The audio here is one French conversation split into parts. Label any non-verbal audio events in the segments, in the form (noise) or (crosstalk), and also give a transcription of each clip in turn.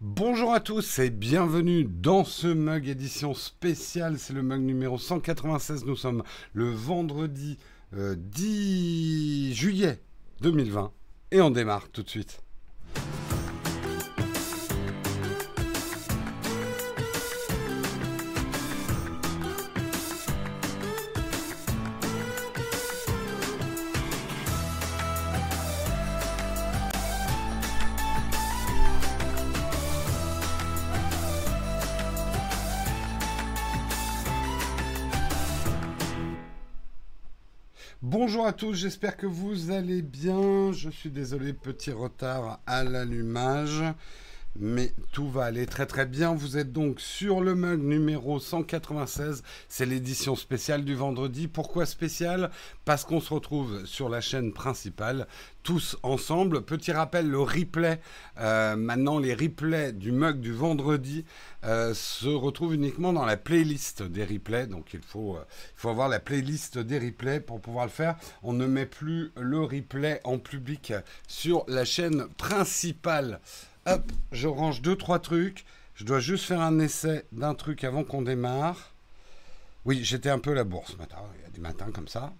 Bonjour à tous et bienvenue dans ce mug édition spéciale. C'est le mug numéro 196. Nous sommes le vendredi euh, 10 juillet 2020 et on démarre tout de suite. Tous, j'espère que vous allez bien. Je suis désolé, petit retard à l'allumage, mais tout va aller très très bien. Vous êtes donc sur le mug numéro 196, c'est l'édition spéciale du vendredi. Pourquoi spéciale? Parce qu'on se retrouve sur la chaîne principale tous ensemble. Petit rappel, le replay, euh, maintenant les replays du mug du vendredi euh, se retrouvent uniquement dans la playlist des replays. Donc il faut, euh, il faut avoir la playlist des replays pour pouvoir le faire. On ne met plus le replay en public sur la chaîne principale. Hop, je range deux, trois trucs. Je dois juste faire un essai d'un truc avant qu'on démarre. Oui, j'étais un peu la bourse ce matin. Il y a des matins comme ça.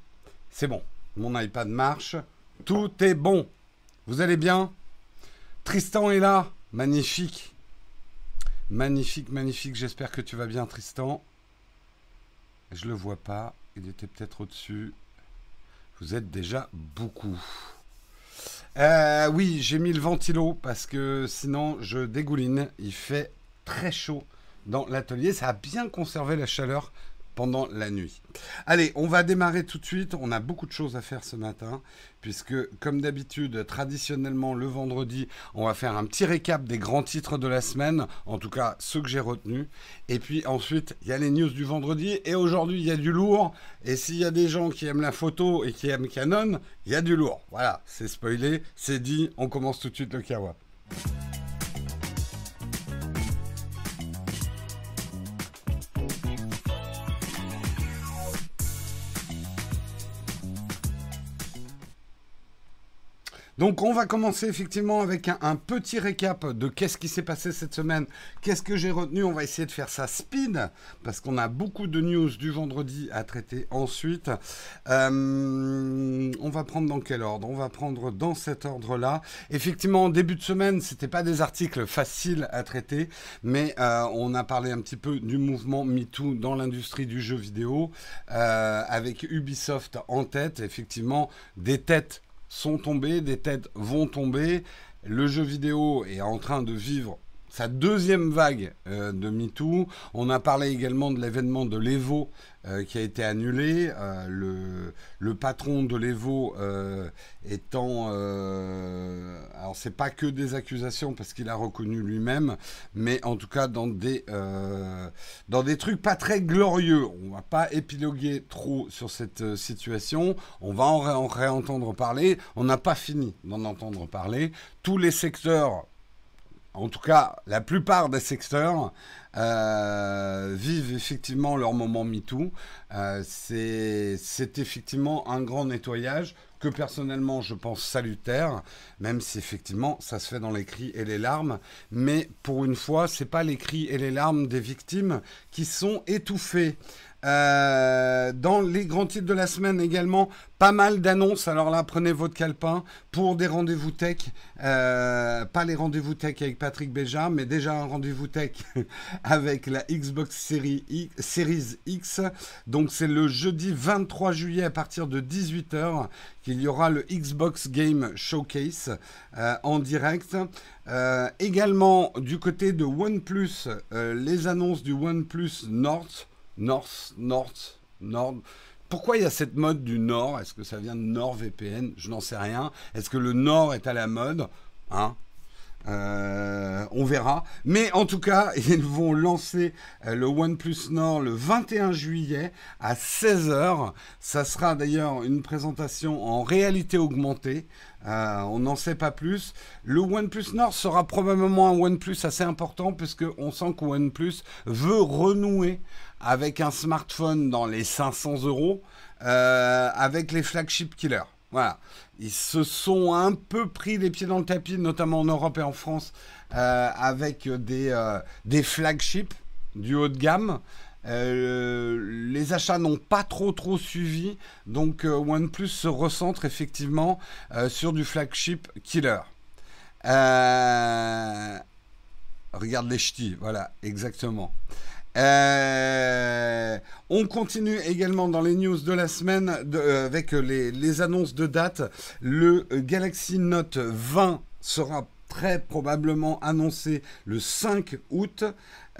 C'est bon. Mon iPad marche. Tout est bon. Vous allez bien? Tristan est là. Magnifique. Magnifique, magnifique. J'espère que tu vas bien, Tristan. Je le vois pas. Il était peut-être au-dessus. Vous êtes déjà beaucoup. Euh, oui, j'ai mis le ventilo parce que sinon je dégouline. Il fait très chaud dans l'atelier. Ça a bien conservé la chaleur pendant la nuit. Allez, on va démarrer tout de suite. On a beaucoup de choses à faire ce matin, puisque comme d'habitude, traditionnellement le vendredi, on va faire un petit récap des grands titres de la semaine, en tout cas ceux que j'ai retenus. Et puis ensuite, il y a les news du vendredi, et aujourd'hui, il y a du lourd. Et s'il y a des gens qui aiment la photo et qui aiment Canon, il y a du lourd. Voilà, c'est spoilé, c'est dit, on commence tout de suite le kawa. Donc on va commencer effectivement avec un, petit récap de qu'est-ce qui s'est passé cette semaine, qu'est-ce que j'ai retenu, on va essayer de faire ça speed, parce qu'on a beaucoup de news du vendredi à traiter ensuite. Euh, on va prendre dans quel ordre? On va prendre dans cet ordre-là. Effectivement, en début de semaine, c'était pas des articles faciles à traiter, mais euh, on a parlé un petit peu du mouvement MeToo dans l'industrie du jeu vidéo, euh, avec Ubisoft en tête, effectivement, des têtes sont tombées, des têtes vont tomber. Le jeu vidéo est en train de vivre sa deuxième vague euh, de MeToo. On a parlé également de l'événement de l'Evo euh, qui a été annulé. Euh, le, patron de l'Evo euh, étant... alors c'est pas que des accusations parce qu'il a reconnu lui-même, mais en tout cas dans des, dans des trucs pas très glorieux. On va pas épiloguer trop sur cette situation. On va en réentendre parler. On n'a pas fini d'en entendre parler. Tous les secteurs en tout cas, la plupart des secteurs euh, vivent effectivement leur moment MeToo. Euh, c'est effectivement un grand nettoyage que personnellement je pense salutaire, même si effectivement ça se fait dans les cris et les larmes. Mais pour une fois, c'est pas les cris et les larmes des victimes qui sont étouffées. Euh, dans les grands titres de la semaine également, pas mal d'annonces. Alors là, prenez votre calepin pour des rendez-vous tech. Euh, pas les rendez-vous tech avec Patrick Béja, mais déjà un rendez-vous tech (laughs) avec la Xbox Series X. Donc c'est le jeudi 23 juillet à partir de 18h qu'il y aura le Xbox Game Showcase euh, en direct. Également du côté de OnePlus, les annonces du OnePlus North. North, North, Nord. Pourquoi il y a cette mode du Nord? Est-ce que ça vient de NordVPN Je n'en sais rien. Est-ce que le Nord est à la mode? Hein? Euh, on verra. Mais en tout cas, (laughs) ils vont lancer euh, le OnePlus Nord le 21 juillet à 16h. Ça sera d'ailleurs une présentation en réalité augmentée. Euh, on n'en sait pas plus. Le OnePlus Nord sera probablement un OnePlus assez important puisque on sent que OnePlus veut renouer avec un smartphone dans les 500 euros euh, avec les flagship killers. Voilà. Ils se sont un peu pris les pieds dans le tapis, notamment en Europe et en France, euh, avec des, euh, des flagships du haut de gamme. Les achats n'ont pas trop trop suivi, donc OnePlus se recentre effectivement sur du flagship killer. regarde les ch'tis, voilà, exactement. Euh, on continue également dans les news de la semaine euh, avec les, annonces de date. Le Galaxy Note 20 sera très probablement annoncé le 5 août.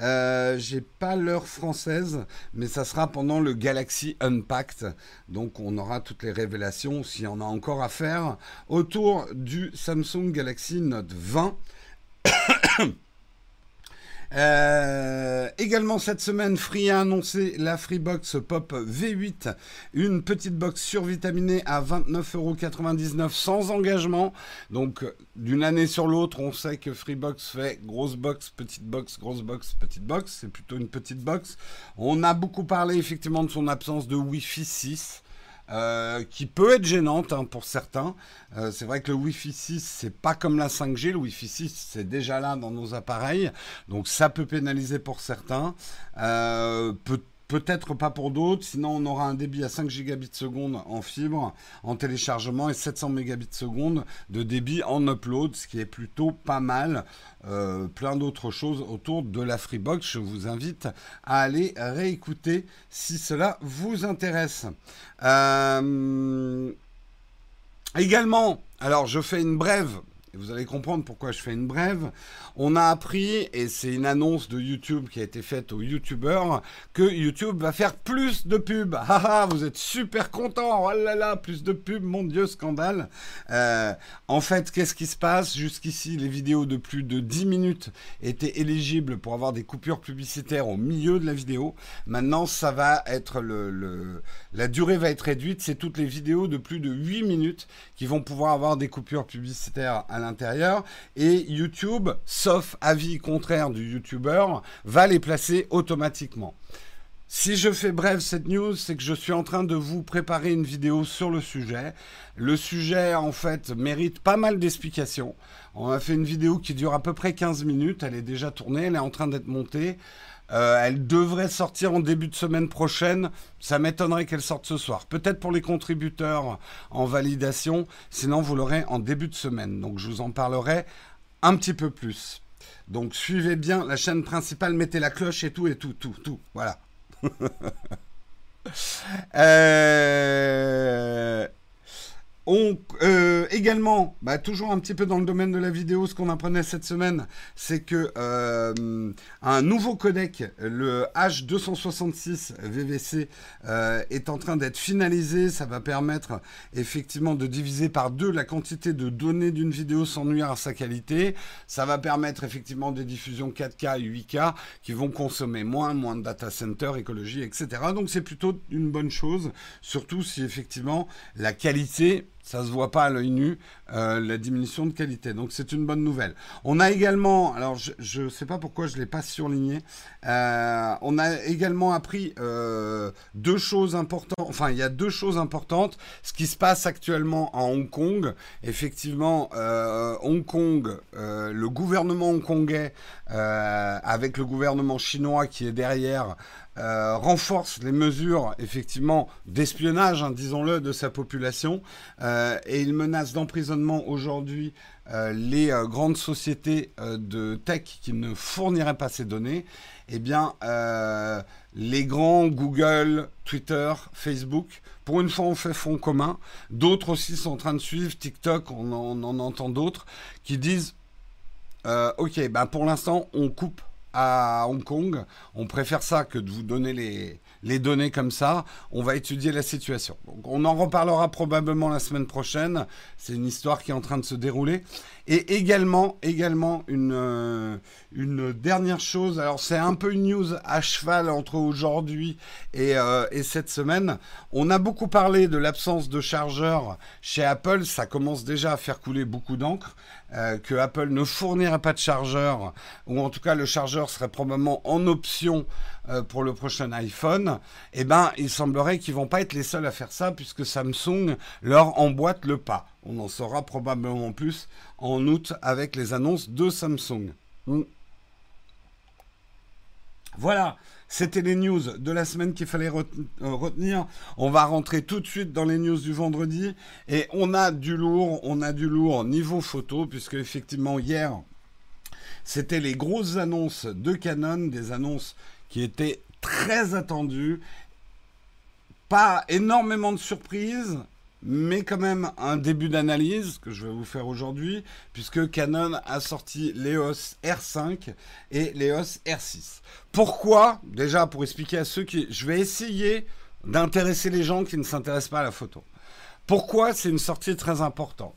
Euh, j'ai pas l'heure française, mais ça sera pendant le Galaxy Unpacked. Donc on aura toutes les révélations, s'il y en a encore à faire, autour du Samsung Galaxy Note 20. Euh, également cette semaine, Free a annoncé la Freebox Pop V8, une petite box survitaminée à 29,99€ sans engagement. Donc d'une année sur l'autre, on sait que Freebox fait grosse box, petite box, grosse box, petite box. C'est plutôt une petite box. On a beaucoup parlé effectivement de son absence de Wi-Fi 6. Euh, qui peut être gênante hein, pour certains. Euh, c'est vrai que le Wi-Fi 6, c'est pas comme la 5G. Le Wi-Fi 6, c'est déjà là dans nos appareils. Donc ça peut pénaliser pour certains. Euh, peut Peut-être pas pour d'autres, sinon on aura un débit à 5 gigabits seconde en fibre, en téléchargement et 700 mégabits seconde de débit en upload, ce qui est plutôt pas mal. Euh, plein d'autres choses autour de la Freebox. Je vous invite à aller réécouter si cela vous intéresse. Euh, également, alors je fais une brève vous allez comprendre pourquoi je fais une brève. On a appris, et c'est une annonce de YouTube qui a été faite aux YouTubeurs, que YouTube va faire plus de pubs. Ah, ah vous êtes super contents. Oh là là, plus de pubs, mon Dieu, scandale. Euh, en fait, qu'est-ce qui se passe? Jusqu'ici, les vidéos de plus de 10 minutes étaient éligibles pour avoir des coupures publicitaires au milieu de la vidéo. Maintenant, la durée va être réduite. C'est toutes les vidéos de plus de 8 minutes qui vont pouvoir avoir des coupures publicitaires à Et YouTube, sauf avis contraire du YouTuber, va les placer automatiquement. Si je fais bref cette news, c'est que je suis en train de vous préparer une vidéo sur le sujet. Le sujet, en fait, mérite pas mal d'explications. On a fait une vidéo qui dure à peu près 15 minutes. Elle est déjà tournée, elle est en train d'être montée. Euh, elle devrait sortir en début de semaine prochaine. Ça m'étonnerait qu'elle sorte ce soir. Peut-être pour les contributeurs en validation. Sinon, vous l'aurez en début de semaine. Donc, je vous en parlerai un petit peu plus. Donc, suivez bien la chaîne principale. Mettez la cloche et tout, et tout, tout, tout. Voilà. (laughs) euh... On, euh, également, bah, toujours un petit peu dans le domaine de la vidéo, ce qu'on apprenait cette semaine, c'est que euh, un nouveau codec, le H266 VVC, euh, est en train d'être finalisé. Ça va permettre effectivement de diviser par deux la quantité de données d'une vidéo sans nuire à sa qualité. Ça va permettre effectivement des diffusions 4K et 8K qui vont consommer moins, moins de data center, écologie, etc. Donc c'est plutôt une bonne chose, surtout si effectivement la qualité ça se voit pas à l'œil nu, euh, la diminution de qualité. Donc c'est une bonne nouvelle. On a également, alors je ne sais pas pourquoi je ne l'ai pas surligné, euh, on a également appris euh, deux choses importantes, enfin il y a deux choses importantes. Ce qui se passe actuellement à Hong Kong, effectivement, Hong Kong, le gouvernement hongkongais, avec le gouvernement chinois qui est derrière, euh, renforce les mesures effectivement d'espionnage, hein, disons-le, de sa population, euh, et il menace d'emprisonnement aujourd'hui euh, les grandes sociétés de tech qui ne fourniraient pas ces données. Eh bien, les grands Google, Twitter, Facebook, pour une fois on fait front commun. D'autres aussi sont en train de suivre TikTok, on en, entend d'autres qui disent ok, ben pour l'instant on coupe à Hong Kong. On préfère ça que de vous donner les, les données comme ça. On va étudier la situation. on en reparlera probablement la semaine prochaine. C'est une histoire qui est en train de se dérouler. Et également, également une, euh, une dernière chose. Alors c'est un peu une news à cheval entre aujourd'hui et, euh, et cette semaine. On a beaucoup parlé de l'absence de chargeurs chez Apple. Ça commence déjà à faire couler beaucoup d'encre. Euh, que Apple ne fournirait pas de chargeur, ou en tout cas le chargeur serait probablement en option euh, pour le prochain iPhone, eh ben, il semblerait qu'ils vont pas être les seuls à faire ça, puisque Samsung leur emboîte le pas. On en saura probablement plus en août avec les annonces de Samsung. Hmm. Voilà, c'était les news de la semaine qu'il fallait euh, retenir. On va rentrer tout de suite dans les news du vendredi. Et on a du lourd, on a du lourd niveau photo, puisque effectivement hier, c'était les grosses annonces de Canon, des annonces qui étaient très attendues. Pas énormément de surprises, mais quand même un début d'analyse que je vais vous faire aujourd'hui, puisque Canon a sorti l'EOS R5 et l'EOS R6. Pourquoi? Déjà, pour expliquer à ceux qui... Je vais essayer d'intéresser les gens qui ne s'intéressent pas à la photo. Pourquoi c'est une sortie très importante?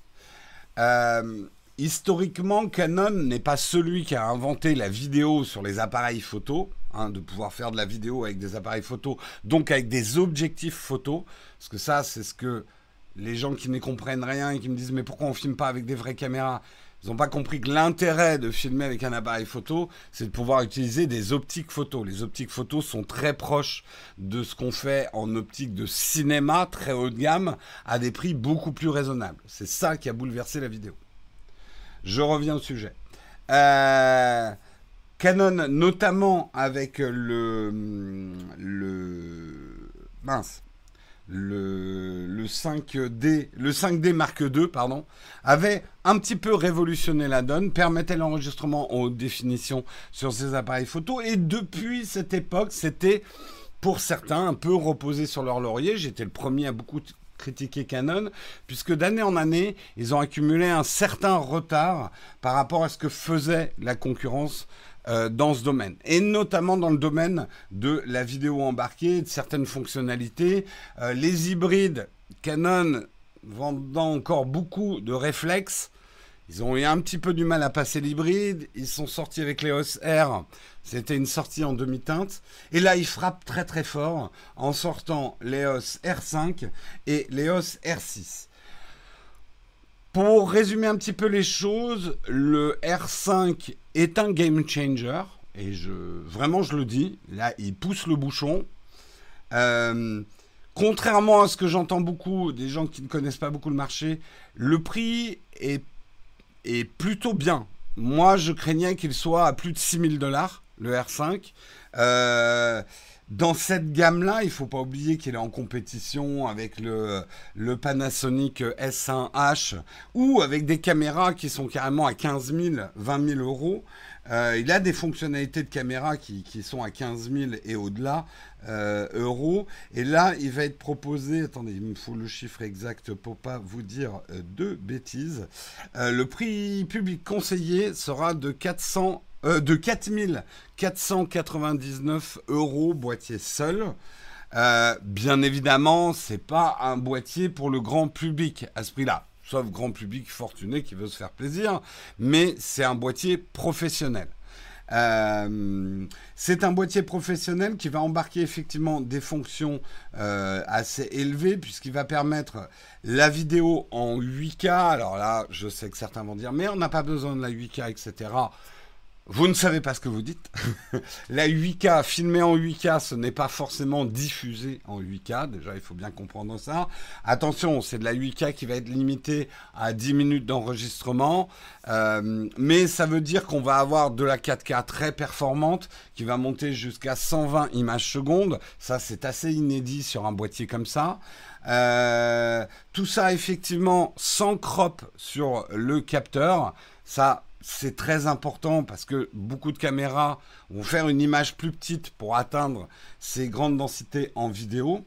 Euh, Historiquement, Canon n'est pas celui qui a inventé la vidéo sur les appareils photo, hein, de pouvoir faire de la vidéo avec des appareils photo, donc avec des objectifs photo, parce que ça, c'est ce que les gens qui ne comprennent rien et qui me disent mais pourquoi on filme pas avec des vraies caméras? Ils n'ont pas compris que l'intérêt de filmer avec un appareil photo, c'est de pouvoir utiliser des optiques photo. Les optiques photo sont très proches de ce qu'on fait en optique de cinéma très haut de gamme à des prix beaucoup plus raisonnables. C'est ça qui a bouleversé la vidéo. Je reviens au sujet. Euh, Canon, notamment avec le mince, le, 5D, le 5D Mark II, avait un petit peu révolutionné la donne, permettait l'enregistrement en haute définition sur ces appareils photo. Et depuis cette époque, c'était pour certains un peu reposé sur leur laurier. J'étais le premier à beaucoup critiquer Canon, puisque d'année en année, ils ont accumulé un certain retard par rapport à ce que faisait la concurrence euh, dans ce domaine, et notamment dans le domaine de la vidéo embarquée, de certaines fonctionnalités. Euh, les hybrides, Canon vendant encore beaucoup de réflexes, ils ont eu un petit peu du mal à passer l'hybride, ils sont sortis avec les R, c'était une sortie en demi-teinte, et là ils frappent très très fort en sortant l'EOS R5 et l'EOS R6. Pour résumer un petit peu les choses, le R5 est un game changer. Et je, vraiment, je le dis. Là, il pousse le bouchon. Euh, contrairement à ce que j'entends beaucoup des gens qui ne connaissent pas beaucoup le marché, le prix est, est plutôt bien. Moi, je craignais qu'il soit à plus de 6000 dollars, le R5. Euh, dans cette gamme-là, il ne faut pas oublier qu'il est en compétition avec le, Panasonic S1H ou avec des caméras qui sont carrément à 15 000, 20 000 euros. Euh, il a des fonctionnalités de caméra qui, sont à 15 000 et au-delà euh, euros. Et là, il va être proposé, attendez, il me faut le chiffre exact pour pas vous dire euh, de bêtises. le prix public conseillé sera de 400 euh, de 4499 euros boîtier seul. Euh, bien évidemment, c'est pas un boîtier pour le grand public à ce prix-là, sauf grand public fortuné qui veut se faire plaisir, mais c'est un boîtier professionnel. Euh, c'est un boîtier professionnel qui va embarquer effectivement des fonctions assez élevées puisqu'il va permettre la vidéo en 8K. Alors là, je sais que certains vont dire, mais on n'a pas besoin de la 8K, etc. Vous ne savez pas ce que vous dites. (laughs) la 8K, filmée en 8K, ce n'est pas forcément diffusé en 8K. Déjà, il faut bien comprendre ça. Attention, c'est de la 8K qui va être limitée à 10 minutes d'enregistrement. Euh, mais ça veut dire qu'on va avoir de la 4K très performante qui va monter jusqu'à 120 images secondes. Ça, c'est assez inédit sur un boîtier comme ça. Euh, tout ça, effectivement, sans crop sur le capteur. Ça, c'est très important parce que beaucoup de caméras vont faire une image plus petite pour atteindre ces grandes densités en vidéo.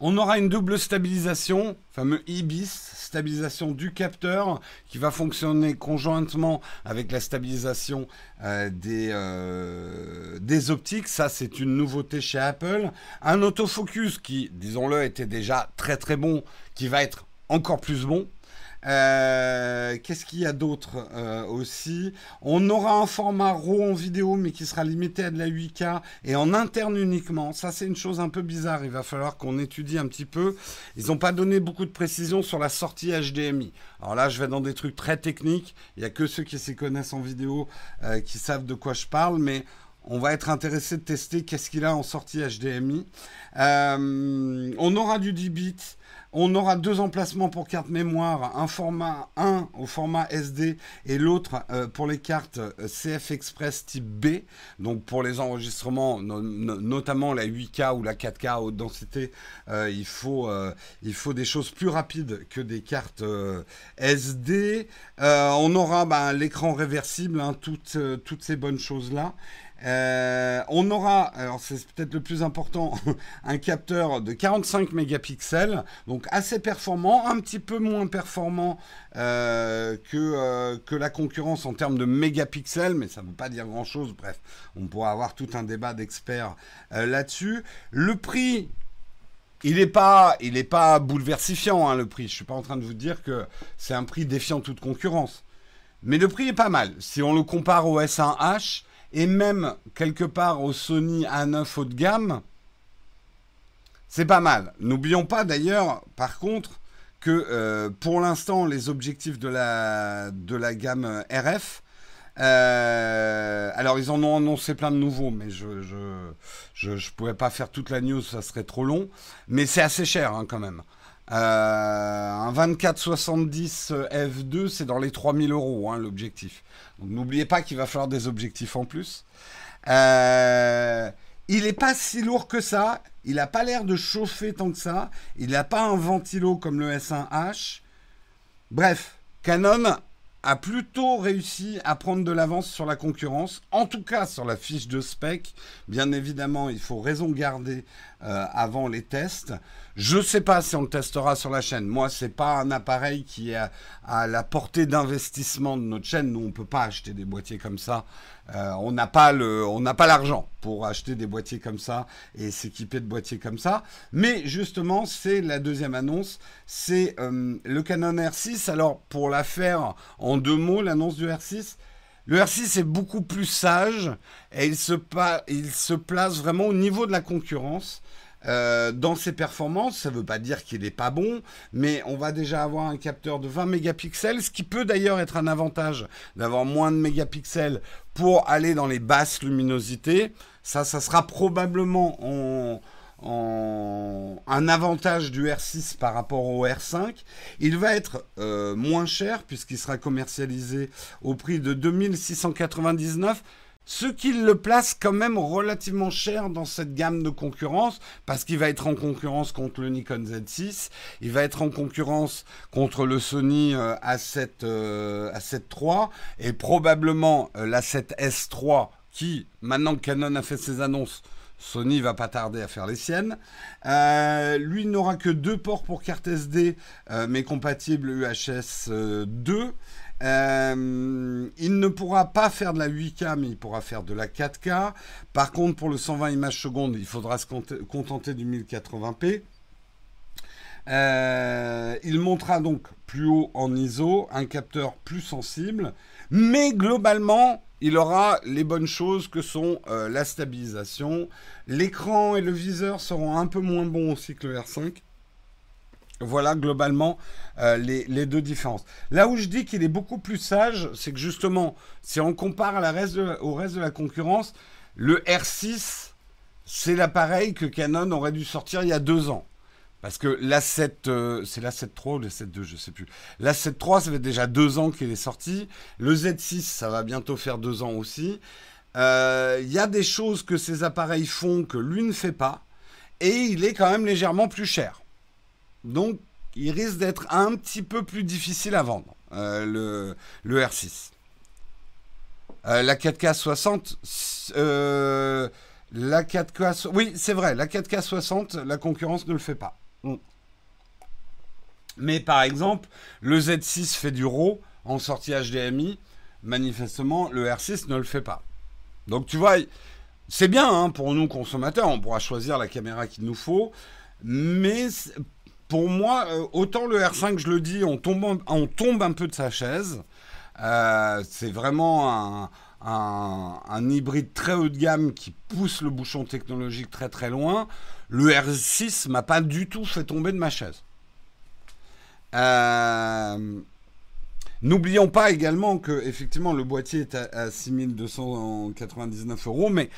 On aura une double stabilisation, fameux IBIS, stabilisation du capteur, qui va fonctionner conjointement avec la stabilisation euh, des, euh, des optiques. Ça, c'est une nouveauté chez Apple. Un autofocus qui, disons-le, était déjà très très bon, qui va être encore plus bon. Euh, qu'est-ce qu'il y a d'autre euh, aussi? On aura un format RAW en vidéo, mais qui sera limité à de la 8K et en interne uniquement. Ça, c'est une chose un peu bizarre. Il va falloir qu'on étudie un petit peu. Ils n'ont pas donné beaucoup de précisions sur la sortie HDMI. Alors là, je vais dans des trucs très techniques. Il n'y a que ceux qui s'y connaissent en vidéo euh, qui savent de quoi je parle, mais on va être intéressé de tester qu'est-ce qu'il a en sortie HDMI. on aura du 10 bits. On aura deux emplacements pour carte mémoire, un format 1 au format SD et l'autre euh, pour les cartes euh, CF Express type B. Donc pour les enregistrements, notamment la 8K ou la 4K à haute densité, euh, il, faut, des choses plus rapides que des cartes SD. on aura bah, l'écran réversible, hein, toutes ces bonnes choses-là. Euh, on aura, alors c'est peut-être le plus important, (laughs) un capteur de 45 mégapixels, donc assez performant, un petit peu moins performant euh, que, euh, que la concurrence en termes de mégapixels, mais ça ne veut pas dire grand-chose. Bref, on pourra avoir tout un débat d'experts là-dessus. Le prix, il n'est pas, pas bouleversifiant, hein, le prix. Je ne suis pas en train de vous dire que c'est un prix défiant toute concurrence. Mais le prix est pas mal. Si on le compare au S1H, et même quelque part au Sony A9 haut de gamme, c'est pas mal. N'oublions pas d'ailleurs, par contre, que euh, pour l'instant, les objectifs de la, de la gamme RF, euh, alors ils en ont annoncé plein de nouveaux, mais je ne je, je, pourrais pas faire toute la news, ça serait trop long. Mais c'est assez cher hein, quand même. Euh, un 2470 F2, c'est dans les 3000 euros hein, l'objectif. Donc n'oubliez pas qu'il va falloir des objectifs en plus. Euh, il n'est pas si lourd que ça. Il n'a pas l'air de chauffer tant que ça. Il n'a pas un ventilo comme le S1H. Bref, Canon a plutôt réussi à prendre de l'avance sur la concurrence, en tout cas sur la fiche de spec. Bien évidemment, il faut raison garder euh, avant les tests. Je ne sais pas si on le testera sur la chaîne. Moi, c'est pas un appareil qui est à, la portée d'investissement de notre chaîne. Nous, on peut pas acheter des boîtiers comme ça. Euh, on n'a pas le, on n'a pas l'argent pour acheter des boîtiers comme ça et s'équiper de boîtiers comme ça. Mais justement, c'est la deuxième annonce. C'est euh, le Canon R6. Alors, pour la faire en deux mots, l'annonce du R6. Le R6 est beaucoup plus sage et il se, il se place vraiment au niveau de la concurrence. Euh, dans ses performances, ça ne veut pas dire qu'il n'est pas bon, mais on va déjà avoir un capteur de 20 mégapixels, ce qui peut d'ailleurs être un avantage d'avoir moins de mégapixels pour aller dans les basses luminosités. Ça, ça sera probablement un avantage du R6 par rapport au R5. Il va être euh, moins cher puisqu'il sera commercialisé au prix de 2699 ce qui le place quand même relativement cher dans cette gamme de concurrence, parce qu'il va être en concurrence contre le Nikon Z6, il va être en concurrence contre le Sony A7, euh, A7 III, et probablement euh, l'A7S3, qui, maintenant que Canon a fait ses annonces, Sony va pas tarder à faire les siennes. Euh, lui n'aura que deux ports pour carte SD, mais compatible UHS 2. Euh, il ne pourra pas faire de la 8K, mais il pourra faire de la 4K. Par contre, pour le 120 images secondes, il faudra se contenter du 1080p. Euh, il montera donc plus haut en ISO, un capteur plus sensible, mais globalement, il aura les bonnes choses que sont euh, la stabilisation. L'écran et le viseur seront un peu moins bons aussi que le R5. Voilà globalement euh, les, deux différences. Là où je dis qu'il est beaucoup plus sage, c'est que justement, si on compare au reste de la concurrence, le R6, c'est l'appareil que Canon aurait dû sortir il y a deux ans. Parce que l'A7, euh, c'est l'A7 III ou l'A7 II, je sais plus. L'A7 III, ça fait déjà deux ans qu'il est sorti. Le Z6, ça va bientôt faire deux ans aussi. Euh, il y a des choses que ces appareils font que lui ne fait pas. Et il est quand même légèrement plus cher. Donc, il risque d'être un petit peu plus difficile à vendre, euh, le, R6. Euh, la 4K 60, euh, la 4K, oui, c'est vrai, la 4K 60, la concurrence ne le fait pas. Mm. Mais par exemple, le Z6 fait du RAW en sortie HDMI. Manifestement, le R6 ne le fait pas. Donc tu vois, c'est bien hein, pour nous consommateurs, on pourra choisir la caméra qu'il nous faut. Mais pour moi, euh, autant le R5, je le dis, on tombe, on tombe un peu de sa chaise. Euh, c'est vraiment un, un, hybride très haut de gamme qui pousse le bouchon technologique très très loin. Le R6 m'a pas du tout fait tomber de ma chaise. Euh, n'oublions pas également que effectivement le boîtier est à, à 6299 euros, mais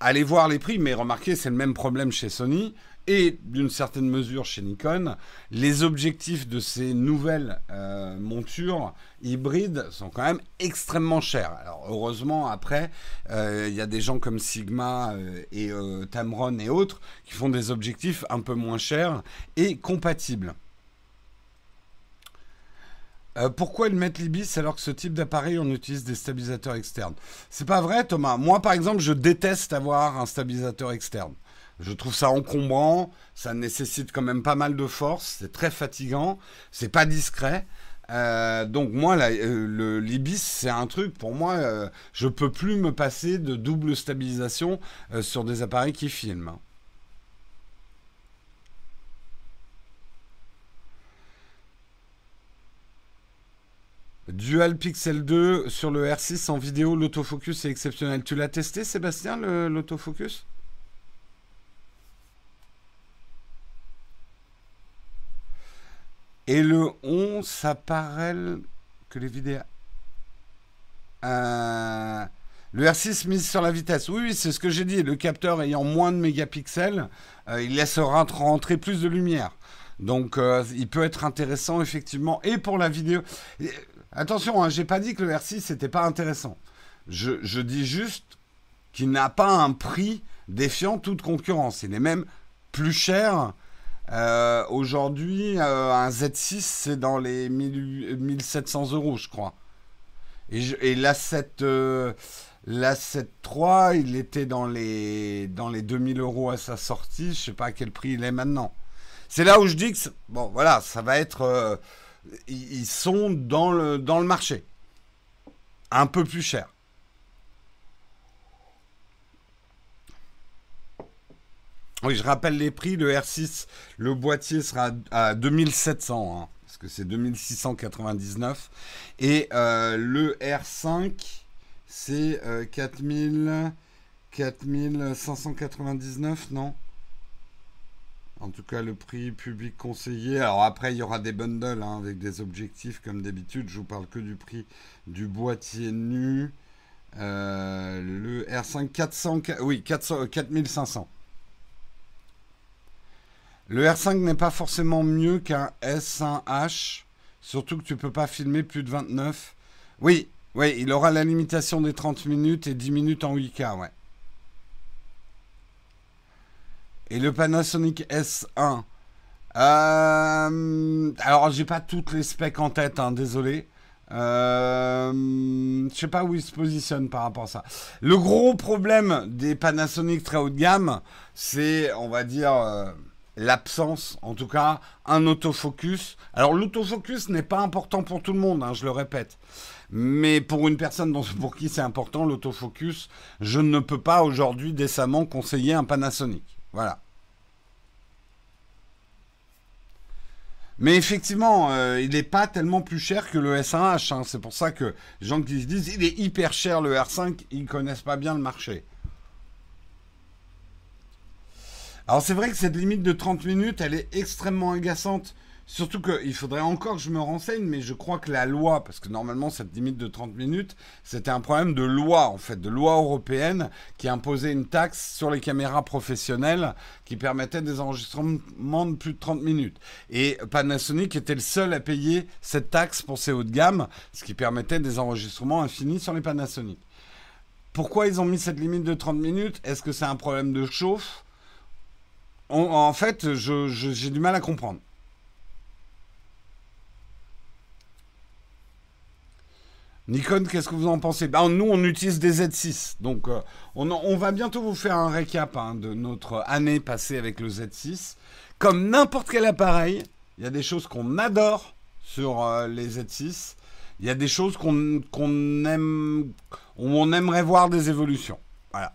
allez voir les prix. Mais remarquez, c'est le même problème chez Sony et d'une certaine mesure chez Nikon, les objectifs de ces nouvelles euh, montures hybrides sont quand même extrêmement chers. Alors heureusement, après, euh, il y a des gens comme Sigma euh, et Tamron et autres qui font des objectifs un peu moins chers et compatibles. Pourquoi ils mettent l'IBIS alors que ce type d'appareil, on utilise des stabilisateurs externes? C'est pas vrai, Thomas. Moi, par exemple, je déteste avoir un stabilisateur externe. Je trouve ça encombrant, ça nécessite quand même pas mal de force, c'est très fatigant, c'est pas discret. Euh, donc moi, euh, le l'Ibis, c'est un truc, pour moi, euh, je peux plus me passer de double stabilisation sur des appareils qui filment. Dual Pixel 2 sur le R6 en vidéo, l'autofocus est exceptionnel. Tu l'as testé, Sébastien, l'autofocus? Et le 11, ça paraît que les vidéos. Euh, le R6 mise sur la vitesse. Oui, oui c'est ce que j'ai dit. Le capteur ayant moins de mégapixels, euh, il laissera rentrer plus de lumière. Donc, euh, il peut être intéressant, effectivement, et pour la vidéo. Attention, hein, j'ai pas dit que le R6 n'était pas intéressant. Je, dis juste qu'il n'a pas un prix défiant toute concurrence. Il est même plus cher euh, aujourd'hui, euh, un Z6, c'est dans les 1700 euros, je crois. Et, l'A7, euh, 3, il était dans les, dans les 2000 euros à sa sortie. Je sais pas à quel prix il est maintenant. C'est là où je dis que, bon, voilà, ça va être. Euh, ils sont dans le, dans le marché. Un peu plus cher. Oui, je rappelle les prix. Le R6, le boîtier sera à 2700, hein, parce que c'est 2699. Et euh, le R5, c'est 4000, 4599, non? En tout cas, le prix public conseillé. Alors après, il y aura des bundles hein, avec des objectifs comme d'habitude. Je vous parle que du prix du boîtier nu. Euh, le R5 400, oui, 400, 4500. Le R5 n'est pas forcément mieux qu'un S1H, surtout que tu peux pas filmer plus de 29. Oui, oui, il aura la limitation des 30 minutes et 10 minutes en 8K, ouais. Et le Panasonic S1. Euh, alors, j'ai pas toutes les specs en tête, hein, désolé. Euh, je sais pas où il se positionne par rapport à ça. Le gros problème des Panasonic très haut de gamme, c'est, on va dire, euh, l'absence, en tout cas, un autofocus. Alors l'autofocus n'est pas important pour tout le monde, hein, je le répète. Mais pour une personne pour qui c'est important, l'autofocus, je ne peux pas aujourd'hui décemment conseiller un Panasonic. Voilà. Mais effectivement, euh, il n'est pas tellement plus cher que le S1H. Hein. C'est pour ça que les gens qui se disent il est hyper cher le R5, ils ne connaissent pas bien le marché. Alors c'est vrai que cette limite de 30 minutes, elle est extrêmement agaçante. Surtout qu'il faudrait encore que je me renseigne, mais je crois que la loi, parce que normalement cette limite de 30 minutes, c'était un problème de loi en fait, de loi européenne qui imposait une taxe sur les caméras professionnelles qui permettait des enregistrements de plus de 30 minutes. Et Panasonic était le seul à payer cette taxe pour ses hauts de gamme, ce qui permettait des enregistrements infinis sur les Panasonic. Pourquoi ils ont mis cette limite de 30 minutes? Est-ce que c'est un problème de chauffe? En fait, j'ai du mal à comprendre. Nikon, qu'est-ce que vous en pensez? Ben, Nous, on utilise des Z6. Donc, euh, on, va bientôt vous faire un récap hein, de notre année passée avec le Z6. Comme n'importe quel appareil, il y a des choses qu'on adore sur euh, les Z6. Il y a des choses qu'on aime, on aimerait voir des évolutions. Voilà.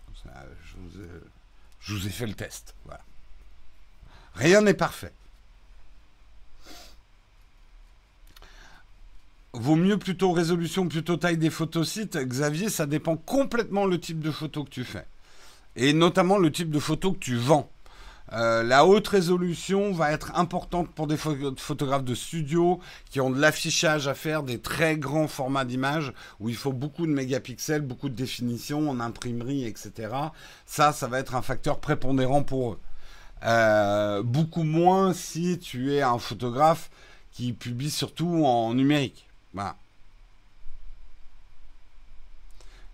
je vous ai fait le test. Voilà. Rien n'est parfait. Vaut mieux plutôt résolution, plutôt taille des photosites. Xavier, ça dépend complètement le type de photo que tu fais. Et notamment le type de photo que tu vends. Euh, la haute résolution va être importante pour des photographes de studio qui ont de l'affichage à faire, des très grands formats d'images où il faut beaucoup de mégapixels, beaucoup de définition en imprimerie, etc. Ça, ça va être un facteur prépondérant pour eux. Euh, beaucoup moins si tu es un photographe qui publie surtout en numérique.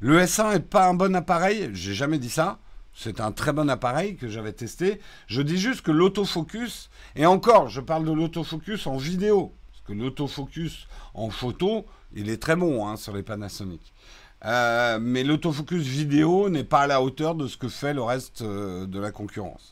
Le S1 n'est pas un bon appareil, j'ai jamais dit ça. C'est un très bon appareil que j'avais testé. Je dis juste que l'autofocus, et encore, je parle de l'autofocus en vidéo, parce que l'autofocus en photo, il est très bon hein, sur les Panasonic. Euh, mais l'autofocus vidéo n'est pas à la hauteur de ce que fait le reste euh, de la concurrence.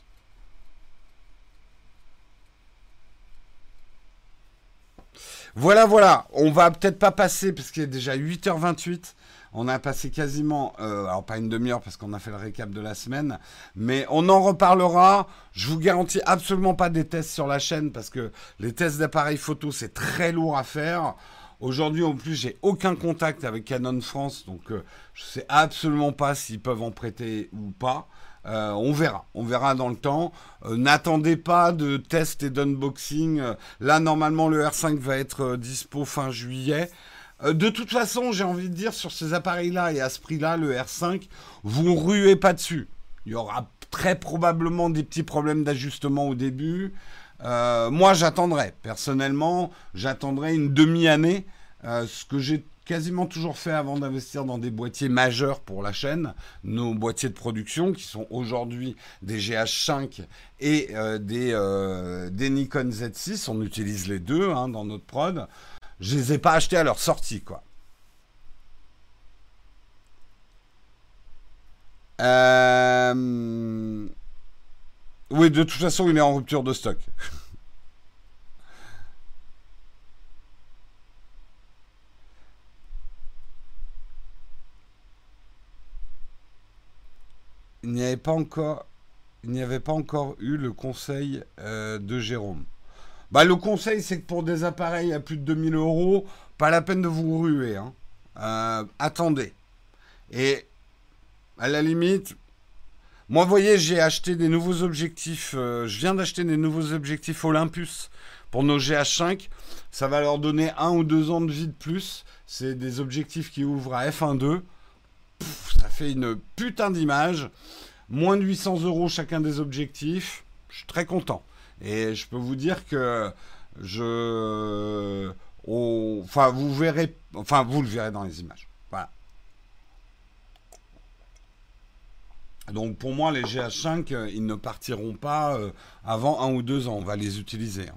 Voilà, voilà. On va peut-être pas passer, parce qu'il est déjà 8h28. On a passé quasiment, euh, alors pas une demi-heure parce qu'on a fait le récap de la semaine, mais on en reparlera. Je vous garantis absolument pas des tests sur la chaîne parce que les tests d'appareils photo c'est très lourd à faire. Aujourd'hui, en plus, j'ai aucun contact avec Canon France, donc euh, je sais absolument pas s'ils peuvent en prêter ou pas. Euh, on verra, on verra dans le temps. N'attendez pas de tests et d'unboxing. là, normalement, le R5 va être dispo fin juillet. Euh, de toute façon, j'ai envie de dire, sur ces appareils-là et à ce prix-là, le R5, vous ruez pas dessus. Il y aura très probablement des petits problèmes d'ajustement au début. Euh, moi, j'attendrai. Personnellement, j'attendrai une demi-année. Euh, ce que j'ai quasiment toujours fait avant d'investir dans des boîtiers majeurs pour la chaîne, nos boîtiers de production qui sont aujourd'hui des GH5 et des, des, Nikon Z6. On utilise les deux hein, dans notre prod je les ai pas achetés à leur sortie, quoi. Euh, oui, de toute façon, il est en rupture de stock. Il n'y avait pas encore, eu le conseil euh, de Jérôme. Bah, le conseil, c'est que pour des appareils à plus de 2000 euros, pas la peine de vous ruer. Hein. Euh, attendez. Et à la limite, moi, vous voyez, j'ai acheté des nouveaux objectifs. Euh, je viens d'acheter des nouveaux objectifs Olympus pour nos GH5. Ça va leur donner un ou deux ans de vie de plus. C'est des objectifs qui ouvrent à f1.2. Ça fait une putain d'image. Moins de 800 euros chacun des objectifs. Je suis très content. Et je peux vous dire que je. enfin, vous verrez. Enfin, vous le verrez dans les images. Voilà. Donc pour moi, les GH5, euh, ils ne partiront pas euh, avant un ou deux ans. On va les utiliser.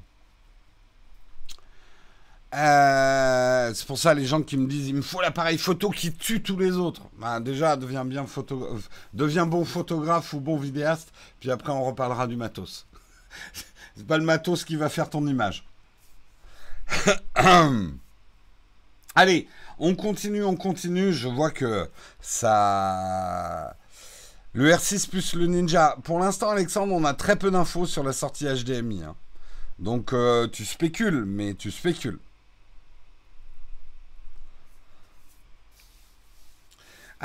Euh, c'est pour ça les gens qui me disent il me faut l'appareil photo qui tue tous les autres. Ben, déjà photo, deviens bon photographe ou bon vidéaste, puis après on reparlera du matos. (laughs) C'est pas le matos qui va faire ton image. (coughs) Allez, on continue, on continue. Je vois que ça. Le R6 plus le Ninja. Pour l'instant, Alexandre, on a très peu d'infos sur la sortie HDMI. Hein. Donc, euh, tu spécules, mais tu spécules.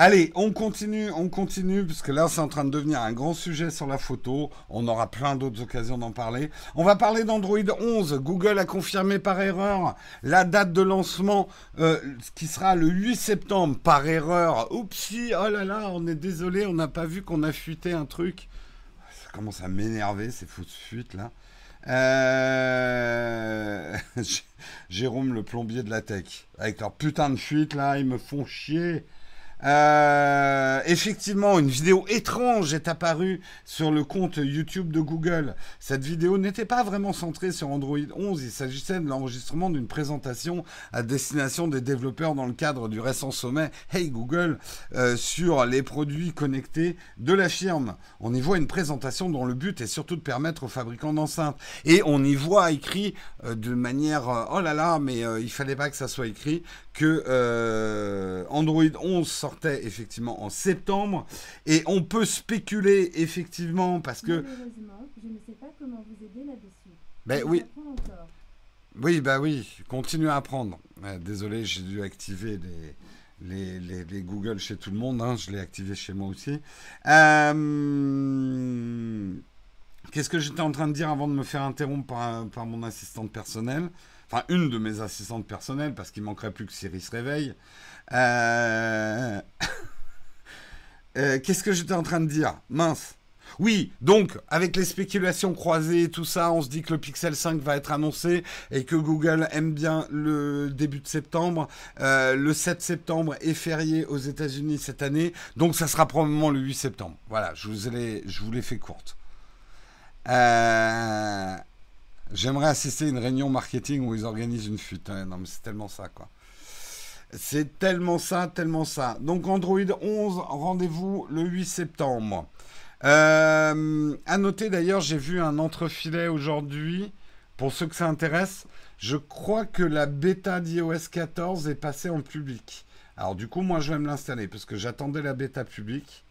Allez, on continue, on continue, parce que là, c'est en train de devenir un grand sujet sur la photo. On aura plein d'autres occasions d'en parler. On va parler d'Android 11. Google a confirmé par erreur la date de lancement euh, qui sera le 8 septembre par erreur. Oupsie, oh là là, on est désolé, on n'a pas vu qu'on a fuité un truc. Ça commence à m'énerver, ces fausses fuites là. Euh... (laughs) Jérôme, le plombier de la tech. Avec leur putain de fuite là, ils me font chier. Euh, effectivement, une vidéo étrange est apparue sur le compte YouTube de Google. Cette vidéo n'était pas vraiment centrée sur Android 11. Il s'agissait de l'enregistrement d'une présentation à destination des développeurs dans le cadre du récent sommet Hey Google euh, sur les produits connectés de la firme. On y voit une présentation dont le but est surtout de permettre aux fabricants d'enceintes. Et on y voit écrit euh, de manière oh là là, mais il fallait pas que ça soit écrit que euh, Android 11 sortait effectivement en septembre et on peut spéculer effectivement parce que je ne sais pas comment vous aider là-dessus. Ben oui. Oui, bah oui, continue à apprendre. désolé, j'ai dû activer les, les, Google chez tout le monde. Hein. je l'ai activé chez moi aussi. Euh, qu'est-ce que j'étais en train de dire avant de me faire interrompre par, par, mon assistante personnelle? Enfin, une de mes assistantes personnelles, parce qu'il manquerait plus que Siri se réveille. Euh, (laughs) euh, qu'est-ce que j'étais en train de dire? Mince. Oui, donc avec les spéculations croisées et tout ça, on se dit que le Pixel 5 va être annoncé et que Google aime bien le début de septembre. Euh, le 7 septembre est férié aux États-Unis cette année, donc ça sera probablement le 8 septembre. Voilà, je vous l'ai, je vous fait courte. J'aimerais assister à une réunion marketing où ils organisent une fuite. Non, mais c'est tellement ça, quoi. C'est tellement ça, tellement ça. Donc Android 11, rendez-vous le 8 septembre. Euh, à noter d'ailleurs, j'ai vu un entrefilet aujourd'hui. Pour ceux que ça intéresse, je crois que la bêta d'iOS 14 est passée en public. Alors du coup, moi, je vais me l'installer parce que j'attendais la bêta publique.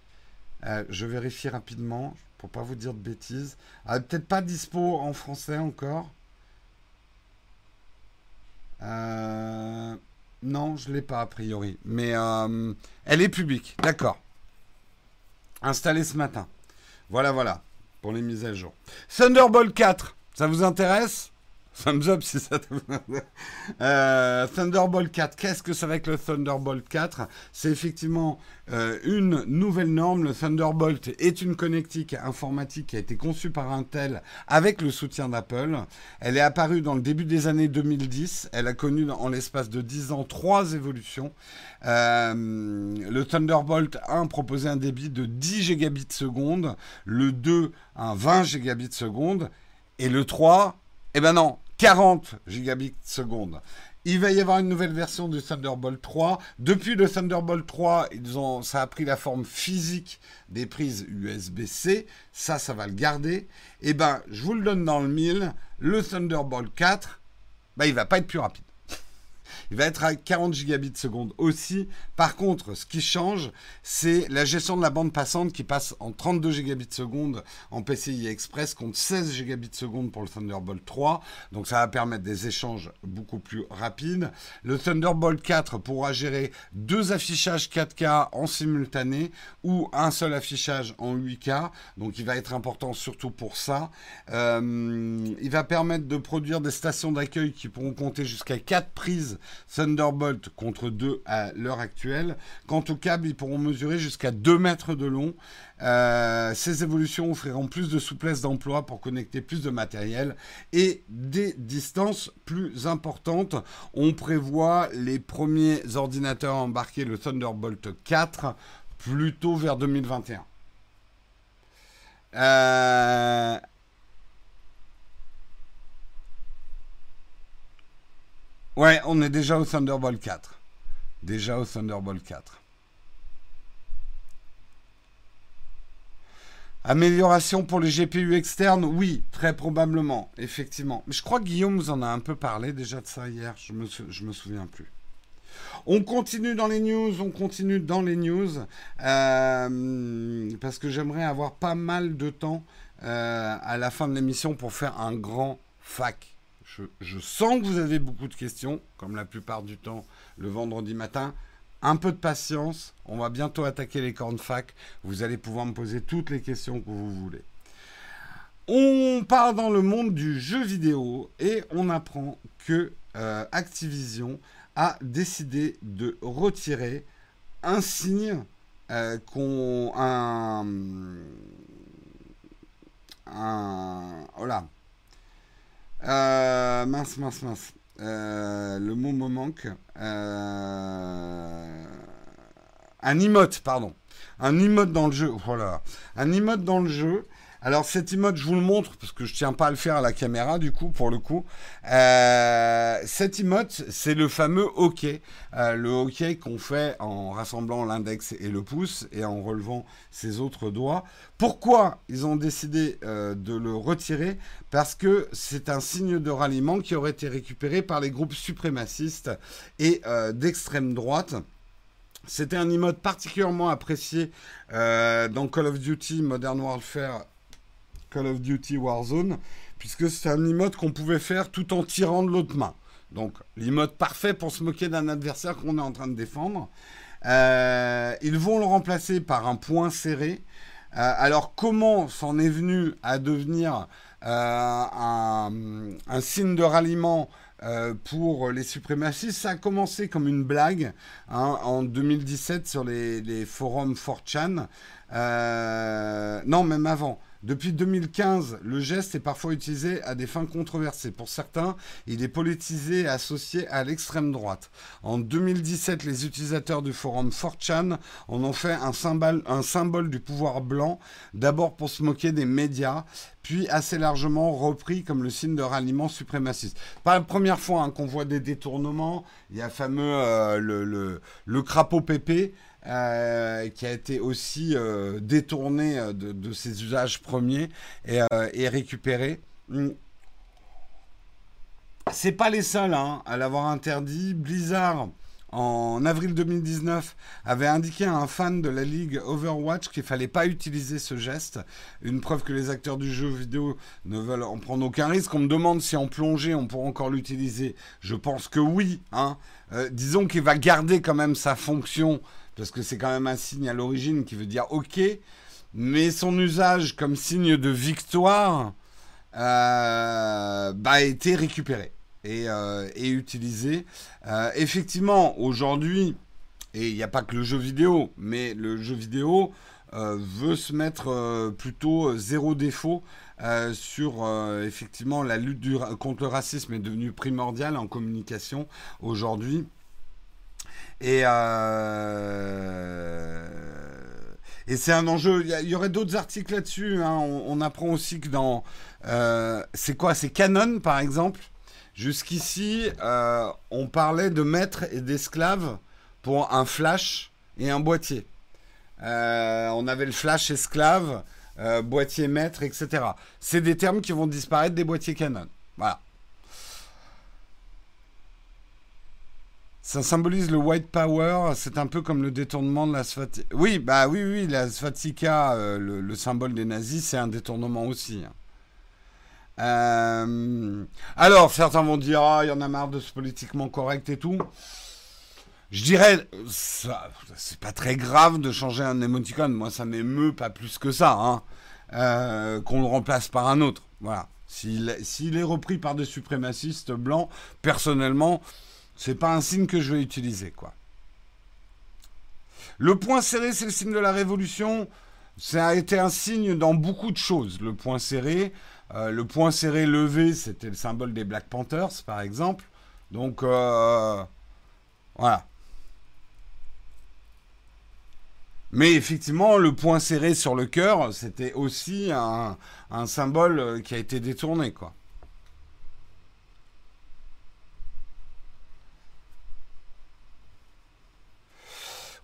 Euh, je vérifie rapidement pour pas vous dire de bêtises. Ah, peut-être pas dispo en français encore. Euh, non, je l'ai pas a priori, mais euh, elle est publique. D'accord. Installée ce matin. Voilà, voilà, pour les mises à jour. Thunderbolt 4, ça vous intéresse? Thumbs up si ça te... euh, Thunderbolt 4, qu'est-ce que ça va être le Thunderbolt 4 C'est effectivement euh, une nouvelle norme. Le Thunderbolt est une connectique informatique qui a été conçue par Intel avec le soutien d'Apple. Elle est apparue dans le début des années 2010. Elle a connu en l'espace de 10 ans trois évolutions. Euh, le Thunderbolt 1 proposait un débit de 10 gigabits seconde, le 2 un 20 gigabits seconde et le 3 eh ben non, 40 gigabits seconde. Il va y avoir une nouvelle version du Thunderbolt 3. Depuis le Thunderbolt 3, ils ont, ça a pris la forme physique des prises USB-C. Ça, ça va le garder. Eh ben, je vous le donne dans le mille. Le Thunderbolt 4, ben, il va pas être plus rapide. Il va être à 40 gigabits seconde aussi. Par contre, ce qui change, c'est la gestion de la bande passante qui passe en 32 gigabits seconde en PCI Express contre 16 gigabits seconde pour le Thunderbolt 3. Donc ça va permettre des échanges beaucoup plus rapides. Le Thunderbolt 4 pourra gérer deux affichages 4K en simultané ou un seul affichage en 8K. Donc il va être important surtout pour ça. Euh, il va permettre de produire des stations d'accueil qui pourront compter jusqu'à 4 prises Thunderbolt contre 2 à l'heure actuelle. Quant au câble, ils pourront mesurer jusqu'à 2 mètres de long. Euh, ces évolutions offriront plus de souplesse d'emploi pour connecter plus de matériel et des distances plus importantes. On prévoit les premiers ordinateurs embarqués, le Thunderbolt 4, plutôt vers 2021. Euh, Ouais, on est déjà au Thunderbolt 4. Déjà au Thunderbolt 4. Amélioration pour les GPU externes Oui, très probablement, effectivement. Mais je crois que Guillaume vous en a un peu parlé déjà de ça hier, je me, me souviens plus. On continue dans les news, on continue dans les news, euh, parce que j'aimerais avoir pas mal de temps euh, à la fin de l'émission pour faire un grand fac je, sens que vous avez beaucoup de questions, comme la plupart du temps le vendredi matin. Un peu de patience, on va bientôt attaquer les cornes fac. Vous allez pouvoir me poser toutes les questions que vous voulez. On part dans le monde du jeu vidéo et on apprend que euh, Activision a décidé de retirer un signe euh, qu'on un, un voilà euh, mince, mince, mince. Euh, le mot me manque. Euh, un emote, pardon. Un emote dans le jeu. Voilà. Un emote dans le jeu alors cet emote, je vous le montre parce que je tiens pas à le faire à la caméra du coup, pour le coup. Euh, cet emote, c'est le fameux hockey. Euh, le hockey qu'on fait en rassemblant l'index et le pouce et en relevant ses autres doigts. Pourquoi ils ont décidé euh, de le retirer? Parce que c'est un signe de ralliement qui aurait été récupéré par les groupes suprémacistes et d'extrême droite. C'était un emote particulièrement apprécié dans Call of Duty Modern Warfare Call of Duty Warzone, puisque c'est un emote qu'on pouvait faire tout en tirant de l'autre main. Donc, l'emote parfait pour se moquer d'un adversaire qu'on est en train de défendre. Euh, ils vont le remplacer par un point serré. Euh, alors, comment s'en est venu à devenir un, signe de ralliement pour les suprémacistes? Ça a commencé comme une blague hein, en 2017 sur les, les forums 4chan. non, même avant. Depuis 2015, le geste est parfois utilisé à des fins controversées. Pour certains, il est politisé et associé à l'extrême droite. En 2017, les utilisateurs du forum 4chan en ont fait un symbole, du pouvoir blanc, d'abord pour se moquer des médias, puis assez largement repris comme le signe de ralliement suprémaciste. Pas la première fois hein, qu'on voit des détournements. Il y a euh, le, le, le crapaud pépé euh, qui a été aussi euh, détourné euh, de, ses usages premiers et, récupéré. Hmm. C'est pas les seuls hein, à l'avoir interdit. Blizzard, en avril 2019, avait indiqué à un fan de la ligue Overwatch qu'il fallait pas utiliser ce geste. Une preuve que les acteurs du jeu vidéo ne veulent en prendre aucun risque. On me demande si en plongée on pourra encore l'utiliser. Je pense que oui. Hein. disons qu'il va garder quand même sa fonction parce que c'est quand même un signe à l'origine qui veut dire OK, mais son usage comme signe de victoire euh, bah, a été récupéré et, euh, utilisé. Euh, effectivement, aujourd'hui, et il n'y a pas que le jeu vidéo, mais le jeu vidéo veut se mettre plutôt zéro défaut sur effectivement la lutte contre le racisme est devenue primordiale en communication aujourd'hui. Et, euh, et c'est un enjeu. Il y, aurait d'autres articles là-dessus. Hein. On, apprend aussi que dans. Euh, c'est quoi? C'est Canon, par exemple. Jusqu'ici, euh, on parlait de maître et d'esclave pour un flash et un boîtier. on avait le flash esclave, boîtier maître, etc. C'est des termes qui vont disparaître des boîtiers Canon. Voilà. Ça symbolise le white power, c'est un peu comme le détournement de la svatika. Oui, bah oui, oui, la svatika, euh, le, symbole des nazis, c'est un détournement aussi. Hein. Euh, alors, certains vont dire, ah, il y en a marre de ce politiquement correct et tout. Je dirais, c'est pas très grave de changer un émoticône. Moi, ça m'émeut pas plus que ça, hein. euh, qu'on le remplace par un autre. Voilà. S'il est repris par des suprémacistes blancs, personnellement, c'est pas un signe que je vais utiliser, quoi. Le point serré, c'est le signe de la révolution. Ça a été un signe dans beaucoup de choses. Le point serré, euh, le point serré levé, c'était le symbole des Black Panthers, par exemple. Donc, euh, voilà. Mais effectivement, le point serré sur le cœur, c'était aussi un, un, symbole qui a été détourné, quoi.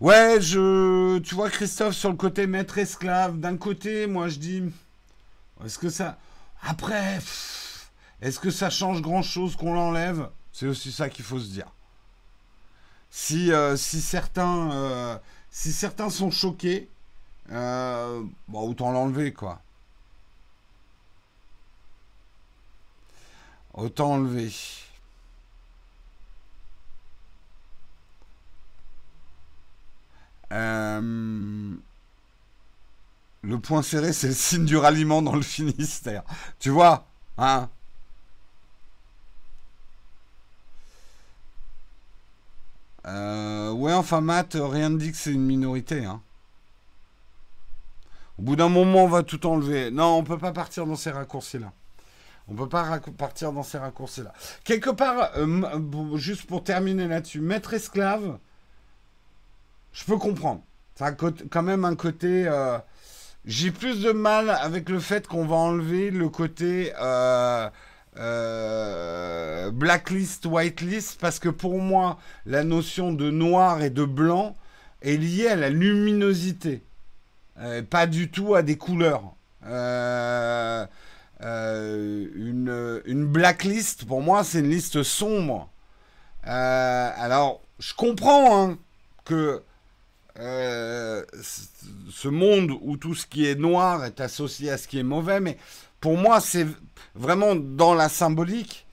Ouais, je, tu vois Christophe sur le côté maître esclave. D'un côté, moi je dis, est-ce que ça, après, est-ce que ça change grand chose qu'on l'enlève? C'est aussi ça qu'il faut se dire. Si, euh, si certains, euh, si certains sont choqués, euh, bon, autant l'enlever quoi. Autant enlever. Euh, le point serré, c'est le signe du ralliement dans le Finistère. Tu vois Hein euh, Ouais, enfin, Matt, rien ne dit que c'est une minorité. Hein. Au bout d'un moment, on va tout enlever. Non, on peut pas partir dans ces raccourcis-là. On peut pas partir dans ces raccourcis-là. Quelque part, euh, juste pour terminer là-dessus, maître esclave, je peux comprendre. Ça a quand même un côté. Euh, j'ai plus de mal avec le fait qu'on va enlever le côté euh, euh, blacklist, whitelist, parce que pour moi, la notion de noir et de blanc est liée à la luminosité, pas du tout à des couleurs. une, une blacklist, pour moi, c'est une liste sombre. alors, je comprends hein, que euh, ce monde où tout ce qui est noir est associé à ce qui est mauvais, mais pour moi, c'est vraiment dans la symbolique.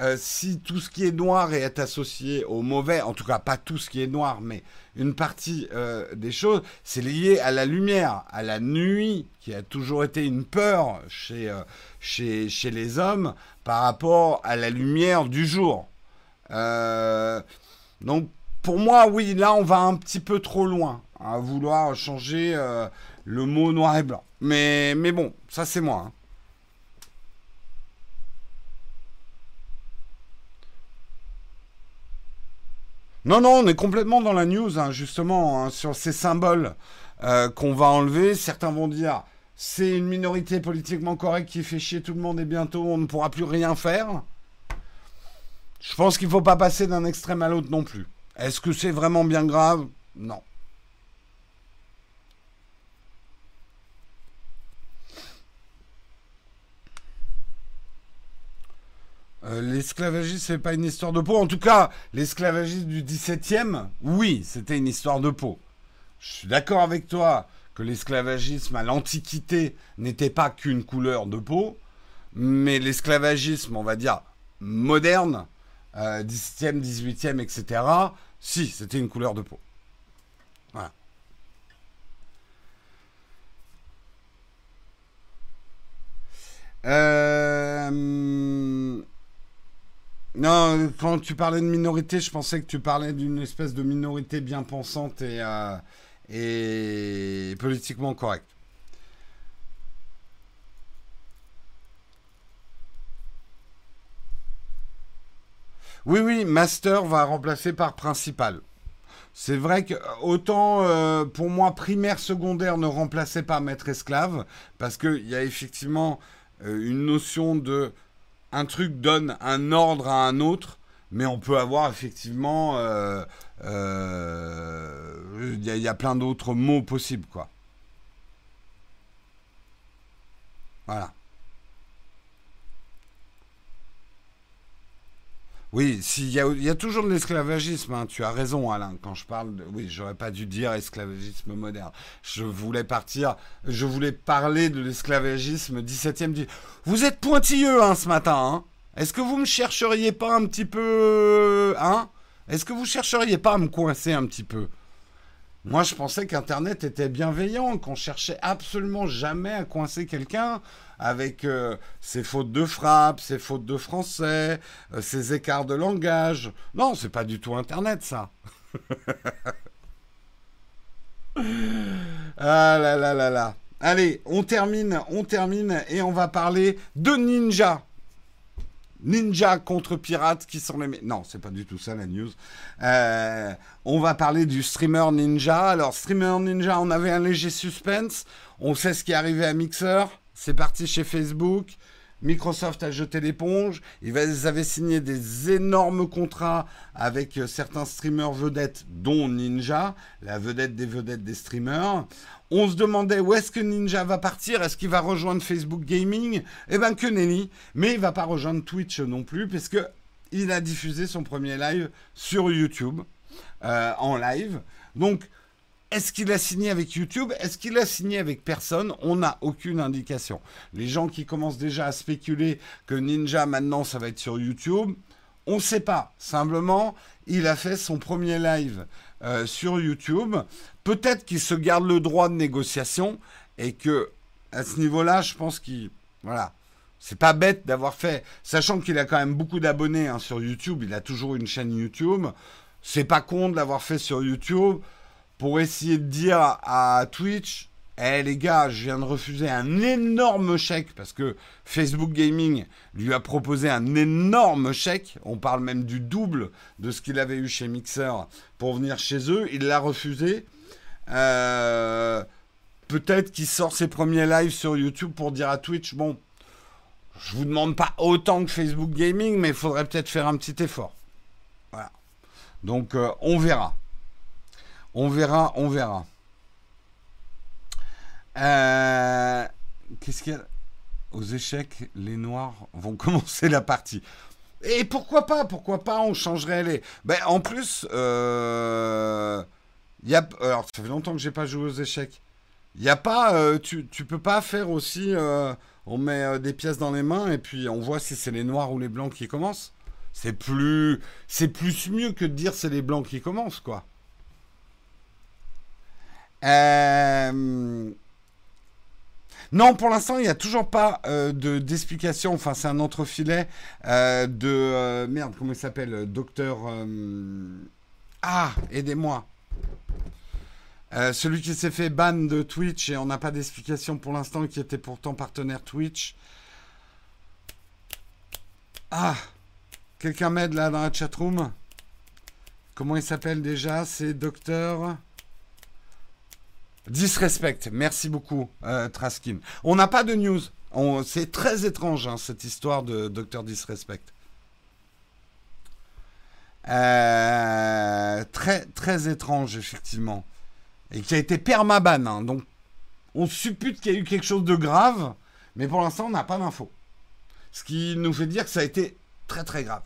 euh, si tout ce qui est noir est associé au mauvais, en tout cas pas tout ce qui est noir, mais une partie euh, des choses, c'est lié à la lumière, à la nuit, qui a toujours été une peur chez, chez, chez les hommes par rapport à la lumière du jour. donc pour moi, oui, là on va un petit peu trop loin à vouloir changer le mot noir et blanc. Mais, mais bon, ça c'est moi. Hein. Non, non, on est complètement dans la news, hein, justement, hein, sur ces symboles euh, qu'on va enlever. Certains vont dire, c'est une minorité politiquement correcte qui fait chier tout le monde et bientôt on ne pourra plus rien faire. Je pense qu'il ne faut pas passer d'un extrême à l'autre non plus. Est-ce que c'est vraiment bien grave? Non. Euh, l'esclavagisme, c'est pas une histoire de peau. En tout cas, l'esclavagisme du 17e, oui, c'était une histoire de peau. Je suis d'accord avec toi que l'esclavagisme à l'Antiquité n'était pas qu'une couleur de peau, mais l'esclavagisme, on va dire, moderne, 17e, 18e, etc., si, c'était une couleur de peau. Voilà. Euh... Non, quand tu parlais de minorité, je pensais que tu parlais d'une espèce de minorité bien pensante et, euh, et politiquement correcte. Oui, oui, master va remplacer par principal. C'est vrai que autant euh, pour moi primaire secondaire ne remplaçait pas maître esclave parce qu'il y a effectivement euh, une notion de un truc donne un ordre à un autre, mais on peut avoir effectivement. Euh, il y, a plein d'autres mots possibles, quoi. Voilà. Oui, il y, a toujours de l'esclavagisme, hein. tu as raison Alain, quand je parle de... Oui, j'aurais pas dû dire esclavagisme moderne. Je voulais partir, je voulais parler de l'esclavagisme 17e. Vous êtes pointilleux hein, ce matin, hein Est-ce que vous me chercheriez pas un petit peu... Hein? Est-ce que vous chercheriez pas à me coincer un petit peu? Moi, je pensais qu'Internet était bienveillant, qu'on cherchait absolument jamais à coincer quelqu'un avec euh, ses fautes de frappe, ses fautes de français, euh, ses écarts de langage. Non, c'est pas du tout Internet, ça. (laughs) ah là là là là. Allez, on termine, on termine et on va parler de Ninja. Ninja contre pirates qui sont les... Non, c'est pas du tout ça la news. Euh, on va parler du streamer Ninja. Alors, streamer Ninja, on avait un léger suspense. On sait ce qui est arrivé à Mixer. C'est parti chez Facebook. Microsoft a jeté l'éponge. Ils avaient signé des énormes contrats avec euh, certains streamers vedettes, dont Ninja, la vedette des vedettes des streamers. On se demandait où est-ce que Ninja va partir? Est-ce qu'il va rejoindre Facebook Gaming? Eh ben que nenni. Mais il va pas rejoindre Twitch non plus, puisque il a diffusé son premier live sur YouTube euh, en live. Donc est-ce qu'il a signé avec YouTube? Est-ce qu'il a signé avec personne? On n'a aucune indication. Les gens qui commencent déjà à spéculer que Ninja maintenant ça va être sur YouTube, on ne sait pas. Simplement, il a fait son premier live euh, sur YouTube. Peut-être qu'il se garde le droit de négociation et que à ce niveau-là, je pense qu'il voilà. C'est pas bête d'avoir fait, sachant qu'il a quand même beaucoup d'abonnés hein, sur YouTube. Il a toujours une chaîne YouTube. C'est pas con de l'avoir fait sur YouTube pour essayer de dire à Twitch, eh les gars, je viens de refuser un énorme chèque parce que Facebook Gaming lui a proposé un énorme chèque. On parle même du double de ce qu'il avait eu chez Mixer pour venir chez eux. Il l'a refusé. Euh, peut-être qu'il sort ses premiers lives sur YouTube pour dire à Twitch, bon, je vous demande pas autant que Facebook Gaming, mais il faudrait peut-être faire un petit effort. Voilà. Donc euh, on verra. On verra, on verra. Euh, qu'est-ce qu'il y a? Aux échecs, les noirs vont (laughs) commencer la partie. Et pourquoi pas Pourquoi pas On changerait les. Ben, en plus, euh, y a... alors ça fait longtemps que j'ai pas joué aux échecs. A pas, euh, tu, tu peux pas faire aussi. on met des pièces dans les mains et puis on voit si c'est les noirs ou les blancs qui commencent. C'est plus, c'est plus mieux que de dire c'est les blancs qui commencent, quoi. Euh, non, pour l'instant, il n'y a toujours pas euh, de, d'explication. Enfin, c'est un entrefilet euh, de. merde, comment il s'appelle Docteur. Ah, aidez-moi. celui qui s'est fait ban de Twitch et on n'a pas d'explication pour l'instant, qui était pourtant partenaire Twitch. Ah Quelqu'un m'aide là dans la chatroom? Comment il s'appelle déjà? C'est Docteur. Disrespect. Merci beaucoup, euh, Traskin. On n'a pas de news. C'est très étrange, hein, cette histoire de Docteur Disrespect. Euh, très, très étrange, effectivement. Et qui a été permaban. Hein. donc, on suppute qu'il y a eu quelque chose de grave, mais pour l'instant, on n'a pas d'infos. Ce qui nous fait dire que ça a été très, très grave.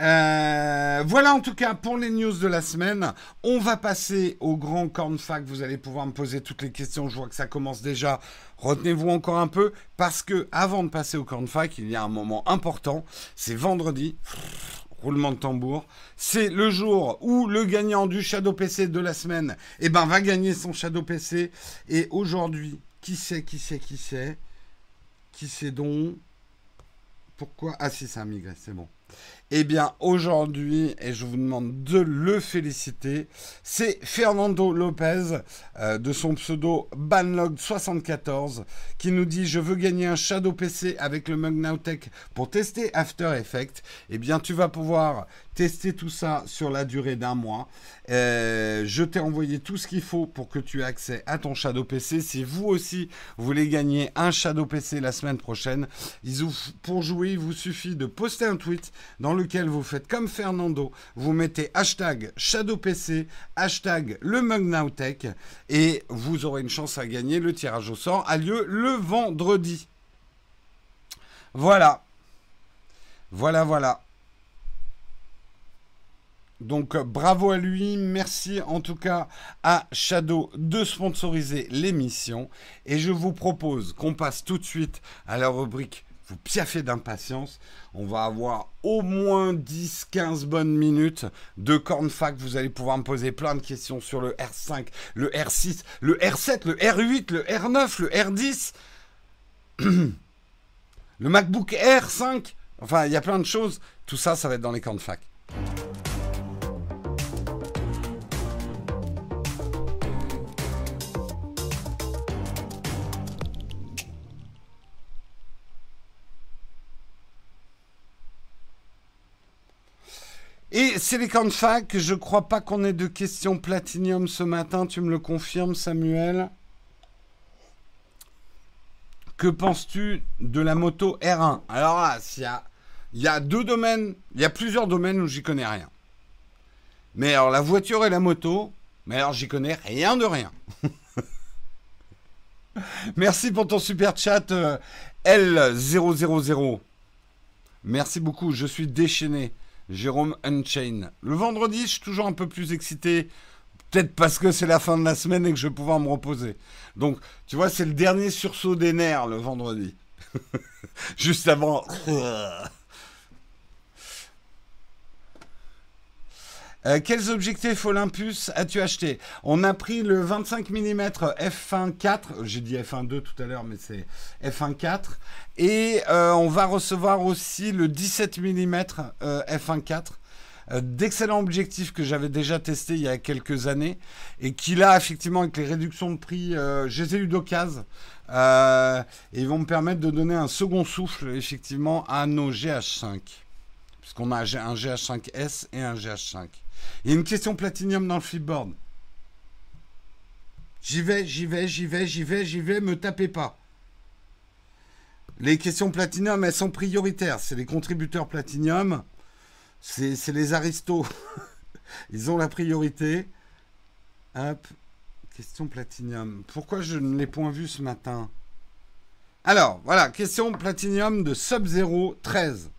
Euh, voilà en tout cas pour les news de la semaine. On va passer au grand cornfac. Vous allez pouvoir me poser toutes les questions. Je vois que ça commence déjà. Retenez-vous encore un peu parce que avant de passer au cornfac, il y a un moment important. C'est vendredi. roulement de tambour. C'est le jour où le gagnant du Shadow PC de la semaine eh ben, va gagner son Shadow PC. Et aujourd'hui, qui sait, qui sait, qui sait Qui sait donc? Pourquoi? Ah si, c'est un migré, c'est bon. Eh bien, aujourd'hui, et je vous demande de le féliciter, c'est Fernando Lopez, euh, de son pseudo Banlog74, qui nous dit Je veux gagner un Shadow PC avec le Mug pour tester After Effects. Eh bien, tu vas pouvoir tester tout ça sur la durée d'un mois. Euh, je t'ai envoyé tout ce qu'il faut pour que tu aies accès à ton Shadow PC. Si vous aussi voulez gagner un Shadow PC la semaine prochaine, pour jouer, il vous suffit de poster un tweet dans lequel vous faites comme Fernando, vous mettez hashtag Shadow PC, hashtag le et vous aurez une chance à gagner. Le tirage au sort a lieu le vendredi. Voilà. Voilà, voilà. Donc bravo à lui, merci en tout cas à Shadow de sponsoriser l'émission. Et je vous propose qu'on passe tout de suite à la rubrique Vous piaffez d'impatience. On va avoir au moins 10-15 bonnes minutes de cornfac. Vous allez pouvoir me poser plein de questions sur le R5, le R6, le R7, le R8, le R9, le R10, (clears throat) le MacBook r 5. Enfin, il y a plein de choses. Tout ça, ça va être dans les cornfac. Et Silicon Fac, je crois pas qu'on ait de questions platinium ce matin, tu me le confirmes Samuel Que penses-tu de la moto R1 Alors là, il y a, il y a deux domaines, il y a plusieurs domaines où j'y connais rien. Mais alors la voiture et la moto, mais alors j'y connais rien de rien. (laughs) Merci pour ton super chat euh, L000. Merci beaucoup, je suis déchaîné. Jérôme Unchain. Le vendredi, je suis toujours un peu plus excité. Peut-être parce que c'est la fin de la semaine et que je vais pouvoir me reposer. Donc, tu vois, c'est le dernier sursaut des nerfs le vendredi. (laughs) Juste avant. Euh, quels objectifs Olympus as-tu acheté? On a pris le 25 mm f1.4, j'ai dit f1.2 tout à l'heure, mais c'est f1.4, et euh, on va recevoir aussi le 17 mm f1.4 d'excellents objectifs que j'avais déjà testés il y a quelques années et qui là effectivement avec les réductions de prix euh, je les ai eu d'occasion et ils vont me permettre de donner un second souffle effectivement à nos GH5 puisqu'on a un GH5S et un GH5 il y a une question platinium dans le flipboard. J'y vais, j'y vais, j'y vais, j'y vais, j'y vais, me tapez pas. Les questions platinium, elles sont prioritaires. C'est les contributeurs platinium. C'est les aristos. (laughs) Ils ont la priorité. Hop. Question platinium. Pourquoi je ne l'ai point vu ce matin? Alors, voilà. Question platinium de Sub-Zero 13.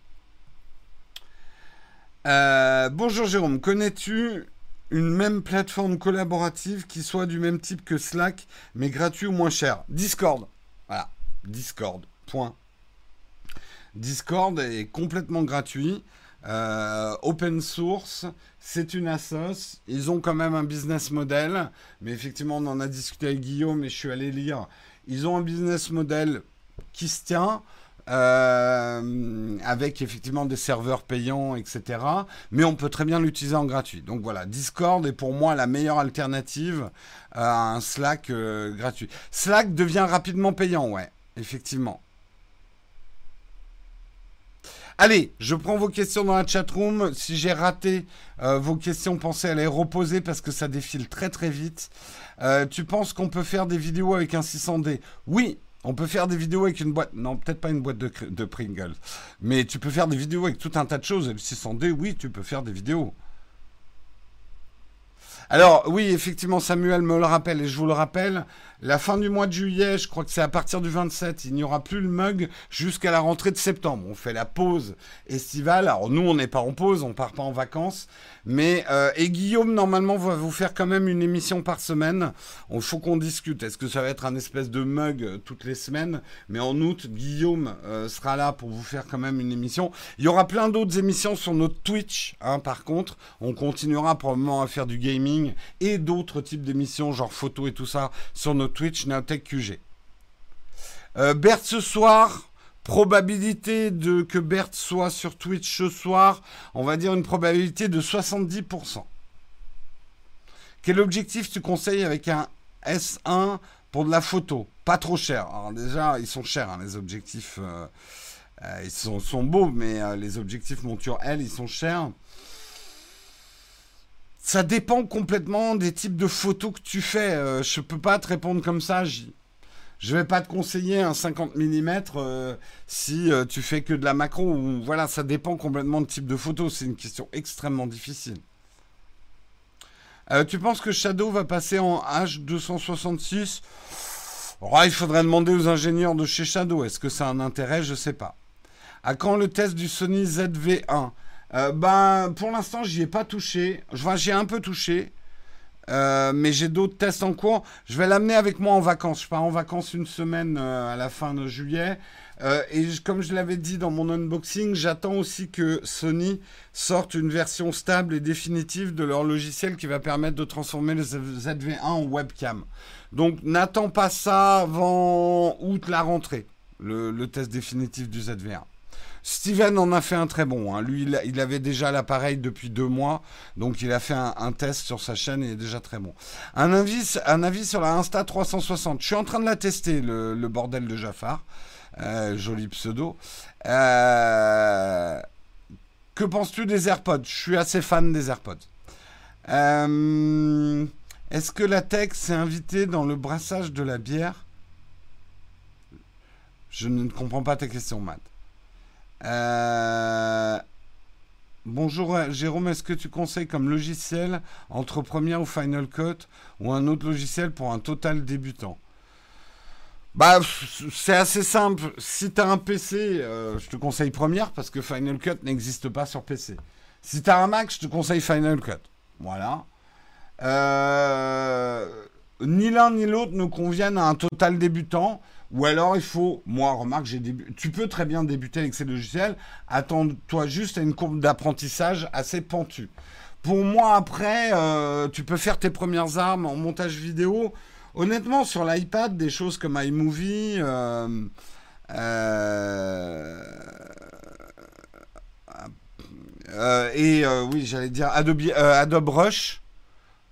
Euh, bonjour Jérôme, connais-tu une même plateforme collaborative qui soit du même type que Slack, mais gratuit ou moins cher? Discord. Voilà, Discord. Point. Discord est complètement gratuit. Euh, open source, c'est une assos. Ils ont quand même un business model, mais effectivement, on en a discuté avec Guillaume et je suis allé lire. Ils ont un business model qui se tient. Euh, avec effectivement des serveurs payants, etc. Mais on peut très bien l'utiliser en gratuit. Donc voilà, Discord est pour moi la meilleure alternative à un Slack euh, gratuit. Slack devient rapidement payant, ouais, effectivement. Allez, je prends vos questions dans la chatroom. Si j'ai raté euh, vos questions, pensez à les reposer parce que ça défile très très vite. Tu penses qu'on peut faire des vidéos avec un 600D Oui, on peut faire des vidéos avec une boîte. Non, peut-être pas une boîte de, Pringles. Mais tu peux faire des vidéos avec tout un tas de choses. Et le 600D, oui, tu peux faire des vidéos. Alors, oui, effectivement, Samuel me le rappelle. Et je vous le rappelle, la fin du mois de juillet, je crois que c'est à partir du 27, il n'y aura plus le mug jusqu'à la rentrée de septembre. On fait la pause estivale. Alors nous, on n'est pas en pause, on part pas en vacances. Mais euh, et Guillaume normalement va vous faire quand même une émission par semaine. Il faut qu'on discute. Est-ce que ça va être un espèce de mug euh, toutes les semaines? Mais en août, Guillaume euh, sera là pour vous faire quand même une émission. Il y aura plein d'autres émissions sur notre Twitch. Hein, par contre, on continuera probablement à faire du gaming et d'autres types d'émissions, genre photos et tout ça, sur notre Twitch Naotech QG. Euh, Bert ce soir, probabilité de que Bert soit sur Twitch ce soir, on va dire une probabilité de 70%. Quel objectif tu conseilles avec un S1 pour de la photo? Pas trop cher. Alors déjà, ils sont chers, hein, les objectifs. Euh, euh, ils sont, beaux, mais les objectifs monture L, ils sont chers. Ça dépend complètement des types de photos que tu fais. Euh, je peux pas te répondre comme ça. Je vais pas te conseiller un 50 mm euh, si euh, tu fais que de la macro. Voilà, ça dépend complètement du type de photo. C'est une question extrêmement difficile. tu penses que Shadow va passer en H266 Il faudrait demander aux ingénieurs de chez Shadow. Est-ce que ça a un intérêt? Je sais pas. À quand le test du Sony ZV1 euh, ben, pour l'instant, j'y ai pas touché. Enfin, j'y ai un peu touché. Euh, mais j'ai d'autres tests en cours. Je vais l'amener avec moi en vacances. Je pars en vacances une semaine euh, à la fin de juillet. et comme je l'avais dit dans mon unboxing, j'attends aussi que Sony sorte une version stable et définitive de leur logiciel qui va permettre de transformer le ZV1 en webcam. Donc n'attends pas ça avant août la rentrée, le test définitif du ZV1. Steven en a fait un très bon. Hein. Lui, il, avait déjà l'appareil depuis deux mois, donc il a fait un, test sur sa chaîne et il est déjà très bon. Un avis, un avis sur la Insta 360. Je suis en train de la tester, le, bordel de Jafar. Euh, joli pseudo. Euh, que penses-tu des AirPods? Je suis assez fan des AirPods. Euh, est-ce que la tech s'est invitée dans le brassage de la bière? Je ne comprends pas ta question, Matt. Euh, bonjour Jérôme, est-ce que tu conseilles comme logiciel entre Premiere ou Final Cut ou un autre logiciel pour un total débutant? Bah, c'est assez simple. Si tu as un PC, euh, je te conseille Premiere parce que Final Cut n'existe pas sur PC. Si tu un Mac, je te conseille Final Cut. Voilà. Euh, ni l'un ni l'autre ne conviennent à un total débutant. Ou alors il faut, moi remarque, tu peux très bien débuter avec ces logiciels, attends-toi juste à une courbe d'apprentissage assez pentue. Pour moi après, euh, tu peux faire tes premières armes en montage vidéo. Honnêtement, sur l'iPad, des choses comme iMovie, euh, euh, et oui, j'allais dire Adobe, Adobe Rush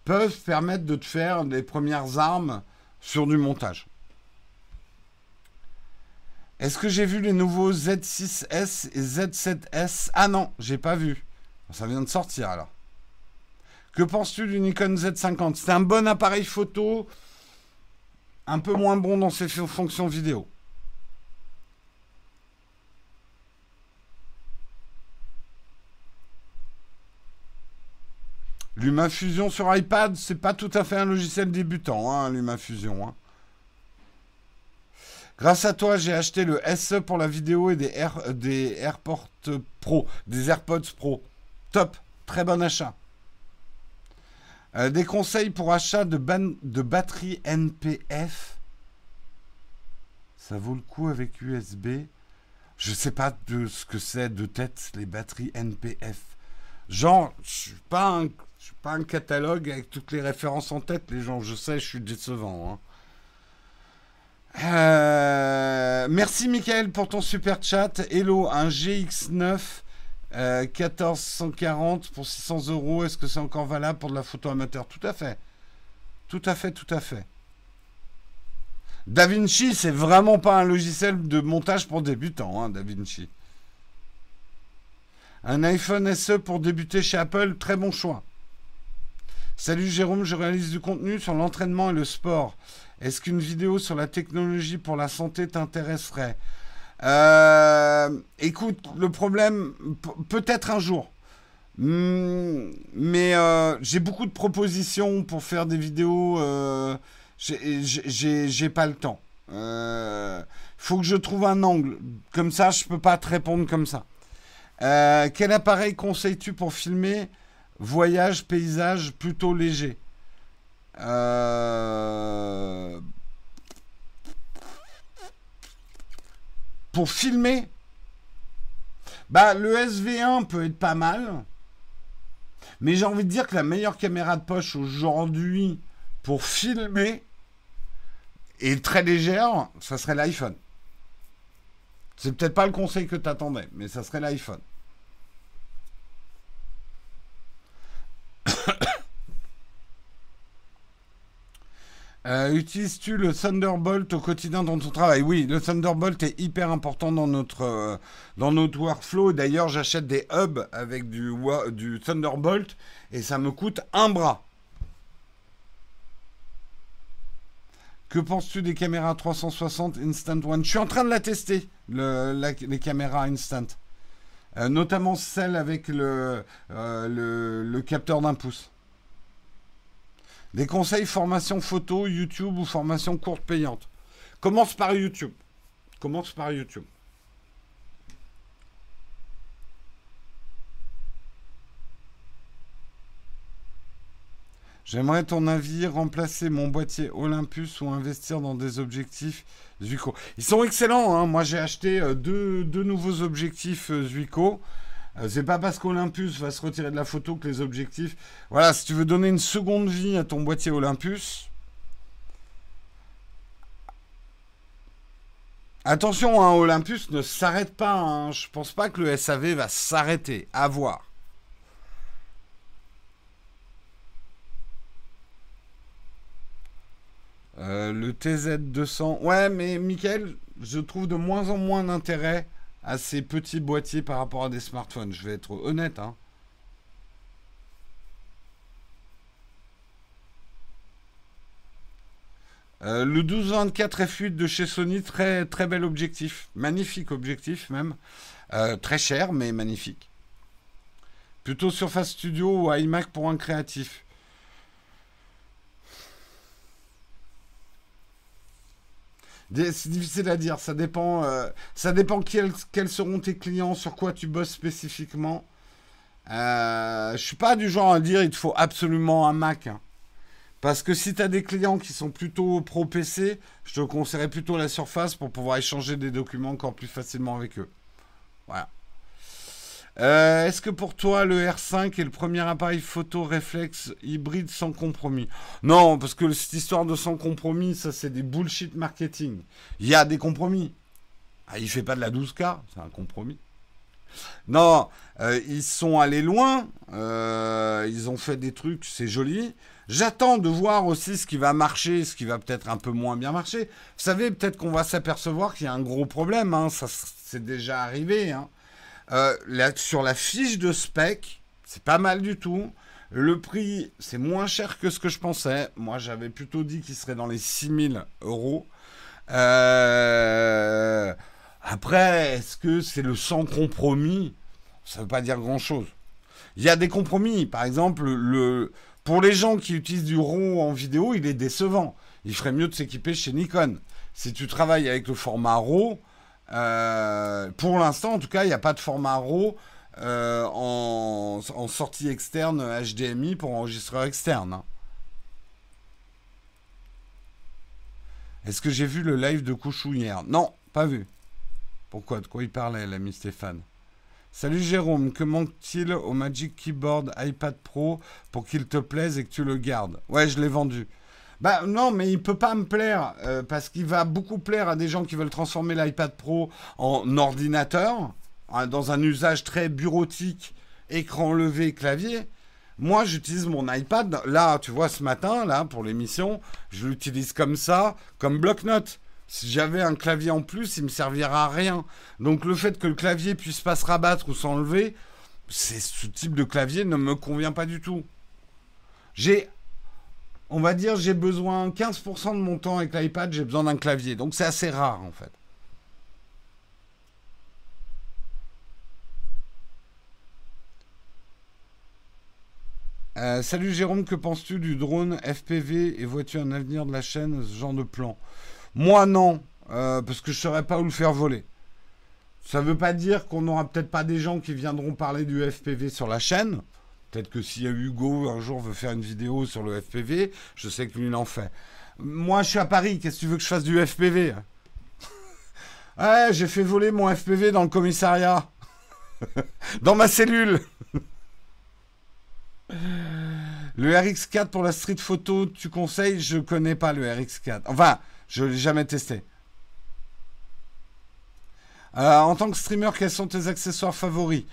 peuvent permettre de te faire des premières armes sur du montage. Est-ce que j'ai vu les nouveaux Z6S et Z7S Ah non, j'ai pas vu. Ça vient de sortir alors. Que penses-tu du Nikon Z50 C'est un bon appareil photo, un peu moins bon dans ses fonctions vidéo. LumaFusion sur iPad, c'est pas tout à fait un logiciel débutant, hein, LumaFusion. Hein. Grâce à toi, j'ai acheté le SE pour la vidéo et des, Air, des Pro, des AirPods Pro. Top, très bon achat. Euh, des conseils pour achat de, de batterie NPF. Ça vaut le coup avec USB. Je sais pas de ce que c'est de tête les batteries NPF. Genre, je suis pas un, pas un catalogue avec toutes les références en tête, les gens. Je sais, je suis décevant. Hein. Euh, merci Michael pour ton super chat. Hello, un GX9 1440 euh, pour 600 euros. Est-ce que c'est encore valable pour de la photo amateur? Tout à fait. Tout à fait, tout à fait. DaVinci, c'est vraiment pas un logiciel de montage pour débutants, hein, DaVinci. Un iPhone SE pour débuter chez Apple, très bon choix. Salut Jérôme, je réalise du contenu sur l'entraînement et le sport. Est-ce qu'une vidéo sur la technologie pour la santé t'intéresserait? Euh, Écoute, le problème, peut-être un jour. Hmm, mais euh, j'ai beaucoup de propositions pour faire des vidéos. Euh, j'ai pas le temps. Euh, faut que je trouve un angle. Comme ça, je peux pas te répondre comme ça. quel appareil conseilles-tu pour filmer? Voyage, paysage plutôt léger euh, Pour filmer, bah, le SV1 peut être pas mal. Mais j'ai envie de dire que la meilleure caméra de poche aujourd'hui pour filmer est très légère, ça serait l'iPhone. C'est peut-être pas le conseil que tu attendais, mais ça serait l'iPhone. (coughs) Euh, utilises-tu le Thunderbolt au quotidien dans ton travail Oui, le Thunderbolt est hyper important dans notre, euh, dans notre workflow. D'ailleurs, j'achète des hubs avec du, du Thunderbolt et ça me coûte un bras. Que penses-tu des caméras 360 Instant One? Je suis en train de la tester, les caméras Instant. Euh, notamment celle avec le, le, le capteur d'un pouce. Des conseils formation photo, YouTube ou formation courte payante. Commence par YouTube. Commence par YouTube. J'aimerais ton avis, remplacer mon boîtier Olympus ou investir dans des objectifs Zuico. Ils sont excellents. Hein. Moi, j'ai acheté euh, deux, nouveaux objectifs euh, Zuico. Euh, c'est pas parce qu'Olympus va se retirer de la photo que les objectifs. Voilà, si tu veux donner une seconde vie à ton boîtier Olympus. Attention, hein, Olympus ne s'arrête pas. Hein. Je pense pas que le SAV va s'arrêter. À voir. Euh, le TZ200. Ouais, mais Michael, je trouve de moins en moins d'intérêt à ces petits boîtiers par rapport à des smartphones. Je vais être honnête. Hein. Euh, le 1224 F8 de chez Sony, très, très bel objectif. Magnifique objectif même. Euh, très cher, mais magnifique. Plutôt Surface Studio ou iMac pour un créatif. C'est difficile à dire. Ça dépend, euh, ça dépend quels, seront tes clients, sur quoi tu bosses spécifiquement. Euh, je suis pas du genre à dire il te faut absolument un Mac. Hein. Parce que si tu as des clients qui sont plutôt pro PC, je te conseillerais plutôt la Surface pour pouvoir échanger des documents encore plus facilement avec eux. Voilà. Euh, est-ce que pour toi, le R5 est le premier appareil photo réflexe hybride sans compromis Non, parce que cette histoire de sans compromis, ça c'est des bullshit marketing. Il y a des compromis. Ah, il fait pas de la 12K, c'est un compromis. Non, euh, ils sont allés loin. Euh, ils ont fait des trucs, c'est joli. J'attends de voir aussi ce qui va marcher, ce qui va peut-être un peu moins bien marcher. Vous savez, peut-être qu'on va s'apercevoir qu'il y a un gros problème. Hein. Ça, c'est déjà arrivé. Hein. Euh, sur la fiche de spec, c'est pas mal du tout. Le prix, c'est moins cher que ce que je pensais. Moi, j'avais plutôt dit qu'il serait dans les 6000 euros. Euh, après, est-ce que c'est le sans compromis? Ça ne veut pas dire grand-chose. Il y a des compromis. Par exemple, le... pour les gens qui utilisent du RAW en vidéo, il est décevant. Il ferait mieux de s'équiper chez Nikon. Si tu travailles avec le format RAW, pour l'instant, en tout cas, il n'y a pas de format RAW euh, en, sortie externe HDMI pour enregistreur externe. Hein. Est-ce que j'ai vu le live de Couchou hier? Non, pas vu. Pourquoi? De quoi il parlait, l'ami Stéphane? Salut Jérôme, que manque-t-il au Magic Keyboard iPad Pro pour qu'il te plaise et que tu le gardes? Ouais, je l'ai vendu. Bah non, mais il peut pas me plaire euh, parce qu'il va beaucoup plaire à des gens qui veulent transformer l'iPad Pro en ordinateur hein, dans un usage très bureautique, écran levé, clavier. Moi, j'utilise mon iPad. Là, tu vois, ce matin, là, pour l'émission, je l'utilise comme ça, comme bloc-notes. Si j'avais un clavier en plus, il me servira à rien. Donc le fait que le clavier puisse pas se rabattre ou s'enlever, c'est ce type de clavier ne me convient pas du tout. J'ai on va dire j'ai besoin 15% de mon temps avec l'iPad, j'ai besoin d'un clavier. Donc c'est assez rare en fait. Euh, salut Jérôme, que penses-tu du drone FPV et vois-tu un avenir de la chaîne, ce genre de plan? Moi, non, euh, parce que je ne saurais pas où le faire voler. Ça ne veut pas dire qu'on n'aura peut-être pas des gens qui viendront parler du FPV sur la chaîne. Peut-être que si Hugo un jour veut faire une vidéo sur le FPV, je sais que lui en fait. Moi, je suis à Paris, qu'est-ce que tu veux que je fasse du FPV Ouais, (laughs) j'ai fait voler mon FPV dans le commissariat. (laughs) dans ma cellule. (laughs) le RX4 pour la street photo, tu conseilles? Je connais pas le RX4. Enfin, je ne l'ai jamais testé. Euh, en tant que streamer, quels sont tes accessoires favoris?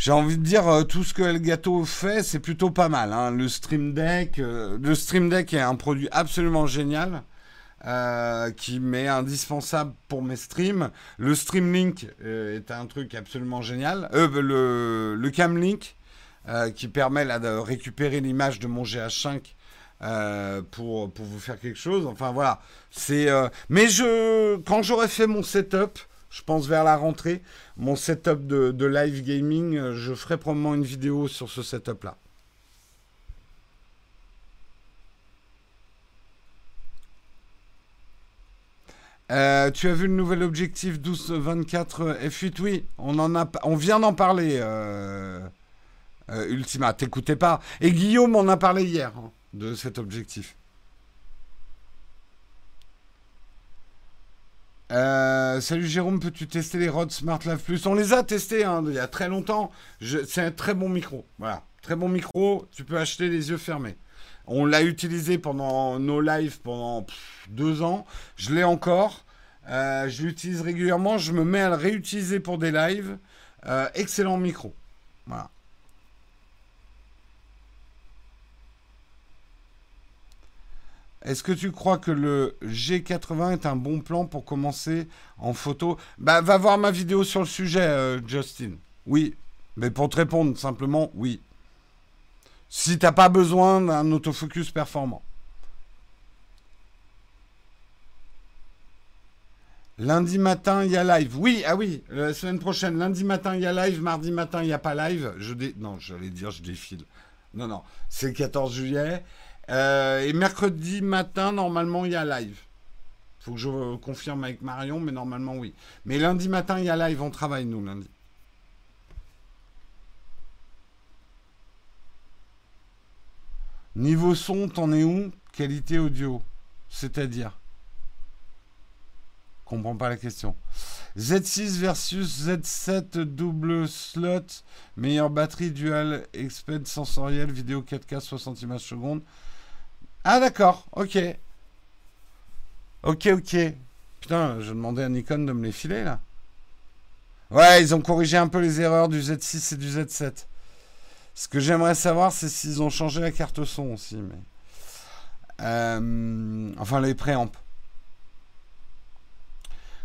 J'ai envie de dire, euh, tout ce que Elgato fait, c'est plutôt pas mal. Hein. Le Stream Deck, euh, le Stream Deck est un produit absolument génial. qui m'est indispensable pour mes streams. Le Stream Link est un truc absolument génial. le, le Cam Link, qui permet là, de récupérer l'image de mon GH5 euh, pour, pour vous faire quelque chose. Enfin voilà. C'est. Euh, mais je, quand j'aurai fait mon setup, je pense vers la rentrée, mon setup de, live gaming, euh, je ferai probablement une vidéo sur ce setup là. tu as vu le nouvel objectif 12-24 F8 Oui, on, en a, on vient d'en parler, Ultima. T'écoutais pas. Et Guillaume en a parlé hier. Hein de cet objectif. Euh, salut Jérôme, peux-tu tester les Rode Smart Live Plus? On les a testés hein, il y a très longtemps. C'est un très bon micro. Voilà, très bon micro. Tu peux acheter les yeux fermés. On l'a utilisé pendant nos lives pendant deux ans. Je l'ai encore. Euh, je l'utilise régulièrement. Je me mets à le réutiliser pour des lives. Euh, excellent micro. Voilà. Est-ce que tu crois que le G80 est un bon plan pour commencer en photo? Bah, va voir ma vidéo sur le sujet, euh, Justin. Oui. Mais pour te répondre, simplement, oui. Si t'as pas besoin d'un autofocus performant. Lundi matin, il y a live. Oui, ah oui, la semaine prochaine, lundi matin, il y a live. Mardi matin, il n'y a pas live. Je dé... Non, j'allais dire, je défile. Non, non, c'est le 14 juillet. Euh, et mercredi matin, normalement, il y a live. Faut que je confirme avec Marion, mais normalement, oui. Mais lundi matin, il y a live. On travaille, nous, lundi. Niveau son, t'en es où? Qualité audio. C'est-à-dire? Comprends pas la question. Z6 versus Z7 double slot. Meilleure batterie dual exped sensoriel vidéo 4K 60 images secondes. Ah d'accord, ok. Ok, ok. Putain, je demandais à Nikon de me les filer là. Ouais, ils ont corrigé un peu les erreurs du Z6 et du Z7. Ce que j'aimerais savoir, c'est s'ils ont changé la carte son aussi. Mais... Euh, enfin, les préamps.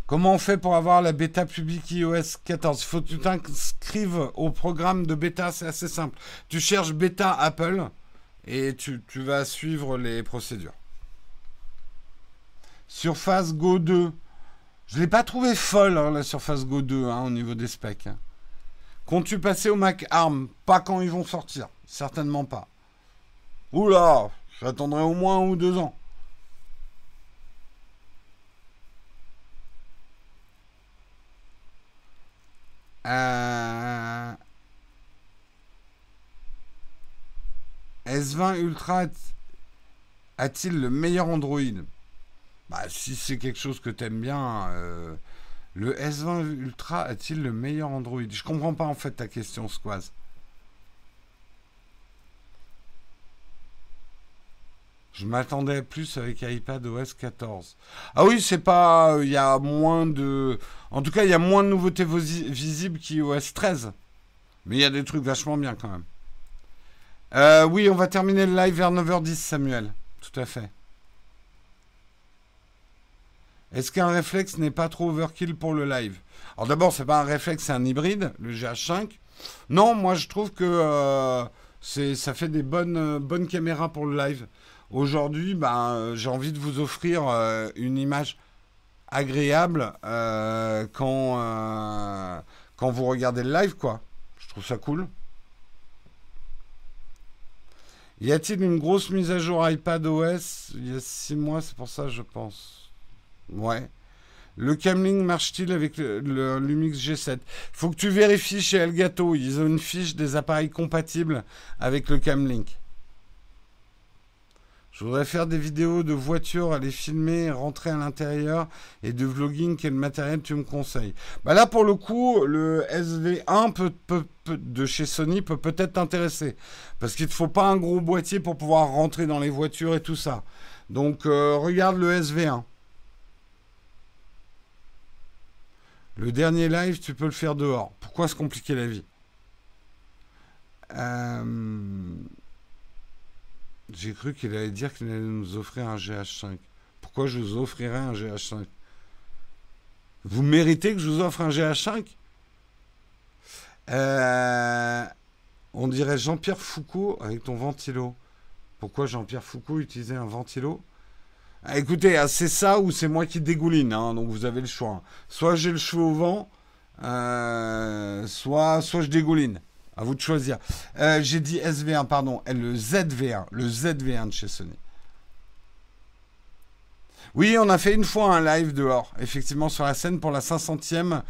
Comment on fait pour avoir la bêta publique iOS 14 Il faut que tu t'inscrives au programme de bêta, c'est assez simple. Tu cherches bêta Apple et tu, vas suivre les procédures. Surface Go 2. Je ne l'ai pas trouvé folle, hein, la Surface Go 2, hein, au niveau des specs. Hein. Comptes-tu passer au Mac ARM? Pas quand ils vont sortir. Certainement pas. Oula J'attendrai au moins un ou deux ans. Euh... S20 Ultra a-t-il le meilleur Android Bah, si c'est quelque chose que t'aimes bien, euh, le S20 Ultra a-t-il le meilleur Android Je comprends pas en fait ta question, Squaz. Je m'attendais plus avec iPad OS 14. Ah oui, c'est pas. Il y a moins de. En tout cas, il y a moins de nouveautés visibles qu'iOS 13. Mais il y a des trucs vachement bien quand même. Euh, oui, on va terminer le live vers 9h10, Samuel. Tout à fait. Est-ce qu'un réflexe n'est pas trop overkill pour le live? Alors d'abord, c'est pas un réflexe, c'est un hybride, le GH5. Non, moi je trouve que euh, ça fait des bonnes, euh, bonnes caméras pour le live. Aujourd'hui, ben, j'ai envie de vous offrir euh, une image agréable euh, quand, euh, quand vous regardez le live, quoi. Je trouve ça cool. Y a-t-il une grosse mise à jour iPad OS Il y a six mois, c'est pour ça, je pense. Ouais. Le Camlink marche-t-il avec le, Lumix G7 Faut que tu vérifies chez Elgato. Ils ont une fiche des appareils compatibles avec le Camlink. Je voudrais faire des vidéos de voitures, aller filmer, rentrer à l'intérieur et de vlogging. Quel matériel tu me conseilles bah Là, pour le coup, le SV1 de chez Sony peut peut-être t'intéresser. Parce qu'il ne te faut pas un gros boîtier pour pouvoir rentrer dans les voitures et tout ça. Donc, euh, regarde le SV1. Le dernier live, tu peux le faire dehors. Pourquoi se compliquer la vie? Euh... J'ai cru qu'il allait dire qu'il allait nous offrir un GH5. Pourquoi je vous offrirais un GH5 Vous méritez que je vous offre un GH5 euh, On dirait Jean-Pierre Foucault avec ton ventilo. Pourquoi Jean-Pierre Foucault utilisait un ventilo? Ah, Écoutez, ah, c'est ça ou c'est moi qui dégouline, hein, donc vous avez le choix. Soit j'ai le cheveu au vent, euh, soit, soit je dégouline. À vous de choisir. Euh, j'ai dit SV1, pardon. Le ZV1. Le ZV1 de chez Sony. Oui, on a fait une fois un live dehors, effectivement, sur la scène pour la 500e,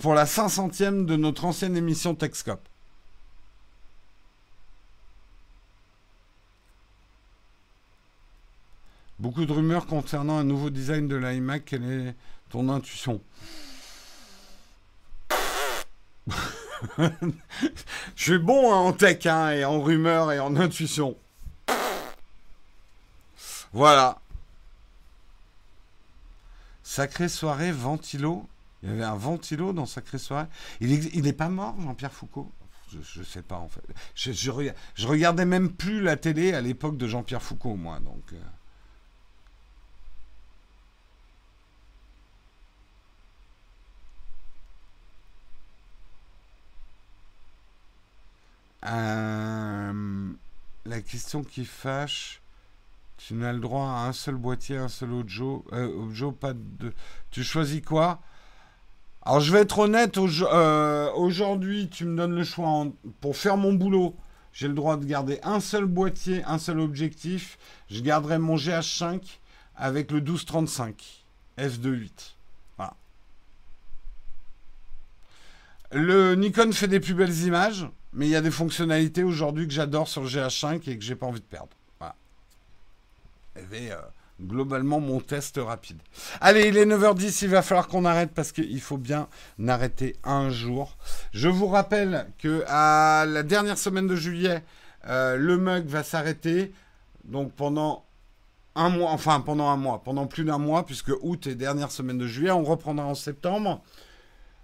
pour la 500e de notre ancienne émission Techscope. Beaucoup de rumeurs concernant un nouveau design de l'iMac. Quelle est ton intuition? Je suis bon hein, en tech hein, et en rumeur et en intuition. Voilà. Sacrée soirée, ventilo. Il y avait un ventilo dans Sacrée soirée. Il n'est pas mort, Jean-Pierre Foucault? Je, ne sais pas en fait. Je, regardais même plus la télé à l'époque de Jean-Pierre Foucault, moi. Donc. Euh. Euh, la question qui fâche, tu n'as le droit à un seul boîtier, un seul audio, euh. Tu choisis quoi? Alors je vais être honnête, euh, aujourd'hui tu me donnes le choix pour faire mon boulot. J'ai le droit de garder un seul boîtier, un seul objectif. Je garderai mon GH5 avec le 1235 f2.8. Voilà. Le Nikon fait des plus belles images. Mais il y a des fonctionnalités aujourd'hui que j'adore sur le GH5 et que j'ai pas envie de perdre. Voilà. Et euh, globalement mon test rapide. Allez, il est 9h10, il va falloir qu'on arrête parce qu'il faut bien arrêter un jour. Je vous rappelle que à la dernière semaine de juillet, euh, le mug va s'arrêter. Donc pendant un mois, enfin pendant un mois, pendant plus d'un mois, puisque août et dernière semaine de juillet, on reprendra en septembre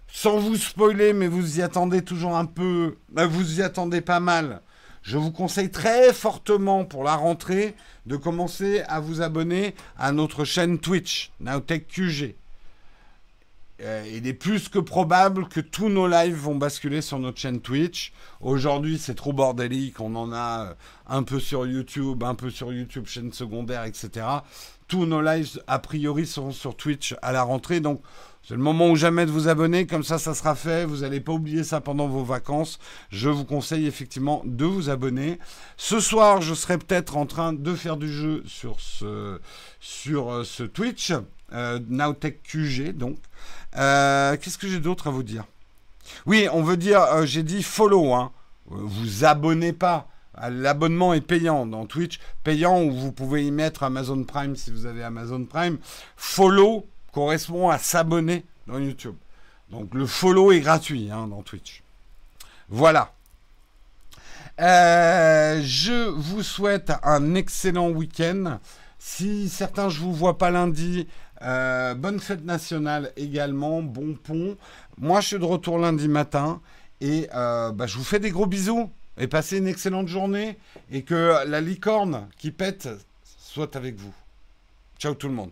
sans vous spoiler, mais vous y attendez toujours un peu, bah, vous y attendez pas mal. Je vous conseille très fortement pour la rentrée de commencer à vous abonner à notre chaîne Twitch, Nowtech QG. Euh, il est plus que probable que tous nos lives vont basculer sur notre chaîne Twitch. Aujourd'hui, c'est trop bordélique. On en a euh, un peu sur YouTube, un peu sur YouTube, chaîne secondaire, etc. Tous nos lives, a priori, seront sur Twitch à la rentrée. Donc, c'est le moment ou jamais de vous abonner, comme ça ça sera fait, vous n'allez pas oublier ça pendant vos vacances. Je vous conseille effectivement de vous abonner. Ce soir, je serai peut-être en train de faire du jeu sur ce, sur euh, ce Twitch, euh, Nowtech QG donc. Euh, qu'est-ce que j'ai d'autre à vous dire? Oui, on veut dire, j'ai dit follow, hein. Vous abonnez pas. L'abonnement est payant dans Twitch, payant où vous pouvez y mettre Amazon Prime si vous avez Amazon Prime. Follow correspond à s'abonner dans YouTube. Donc le follow est gratuit hein, dans Twitch. Voilà. Euh, je vous souhaite un excellent week-end. Si certains je vous vois pas lundi, euh, bonne fête nationale également, bon pont. Moi je suis de retour lundi matin et euh, bah, je vous fais des gros bisous et passez une excellente journée et que la licorne qui pète soit avec vous. Ciao tout le monde.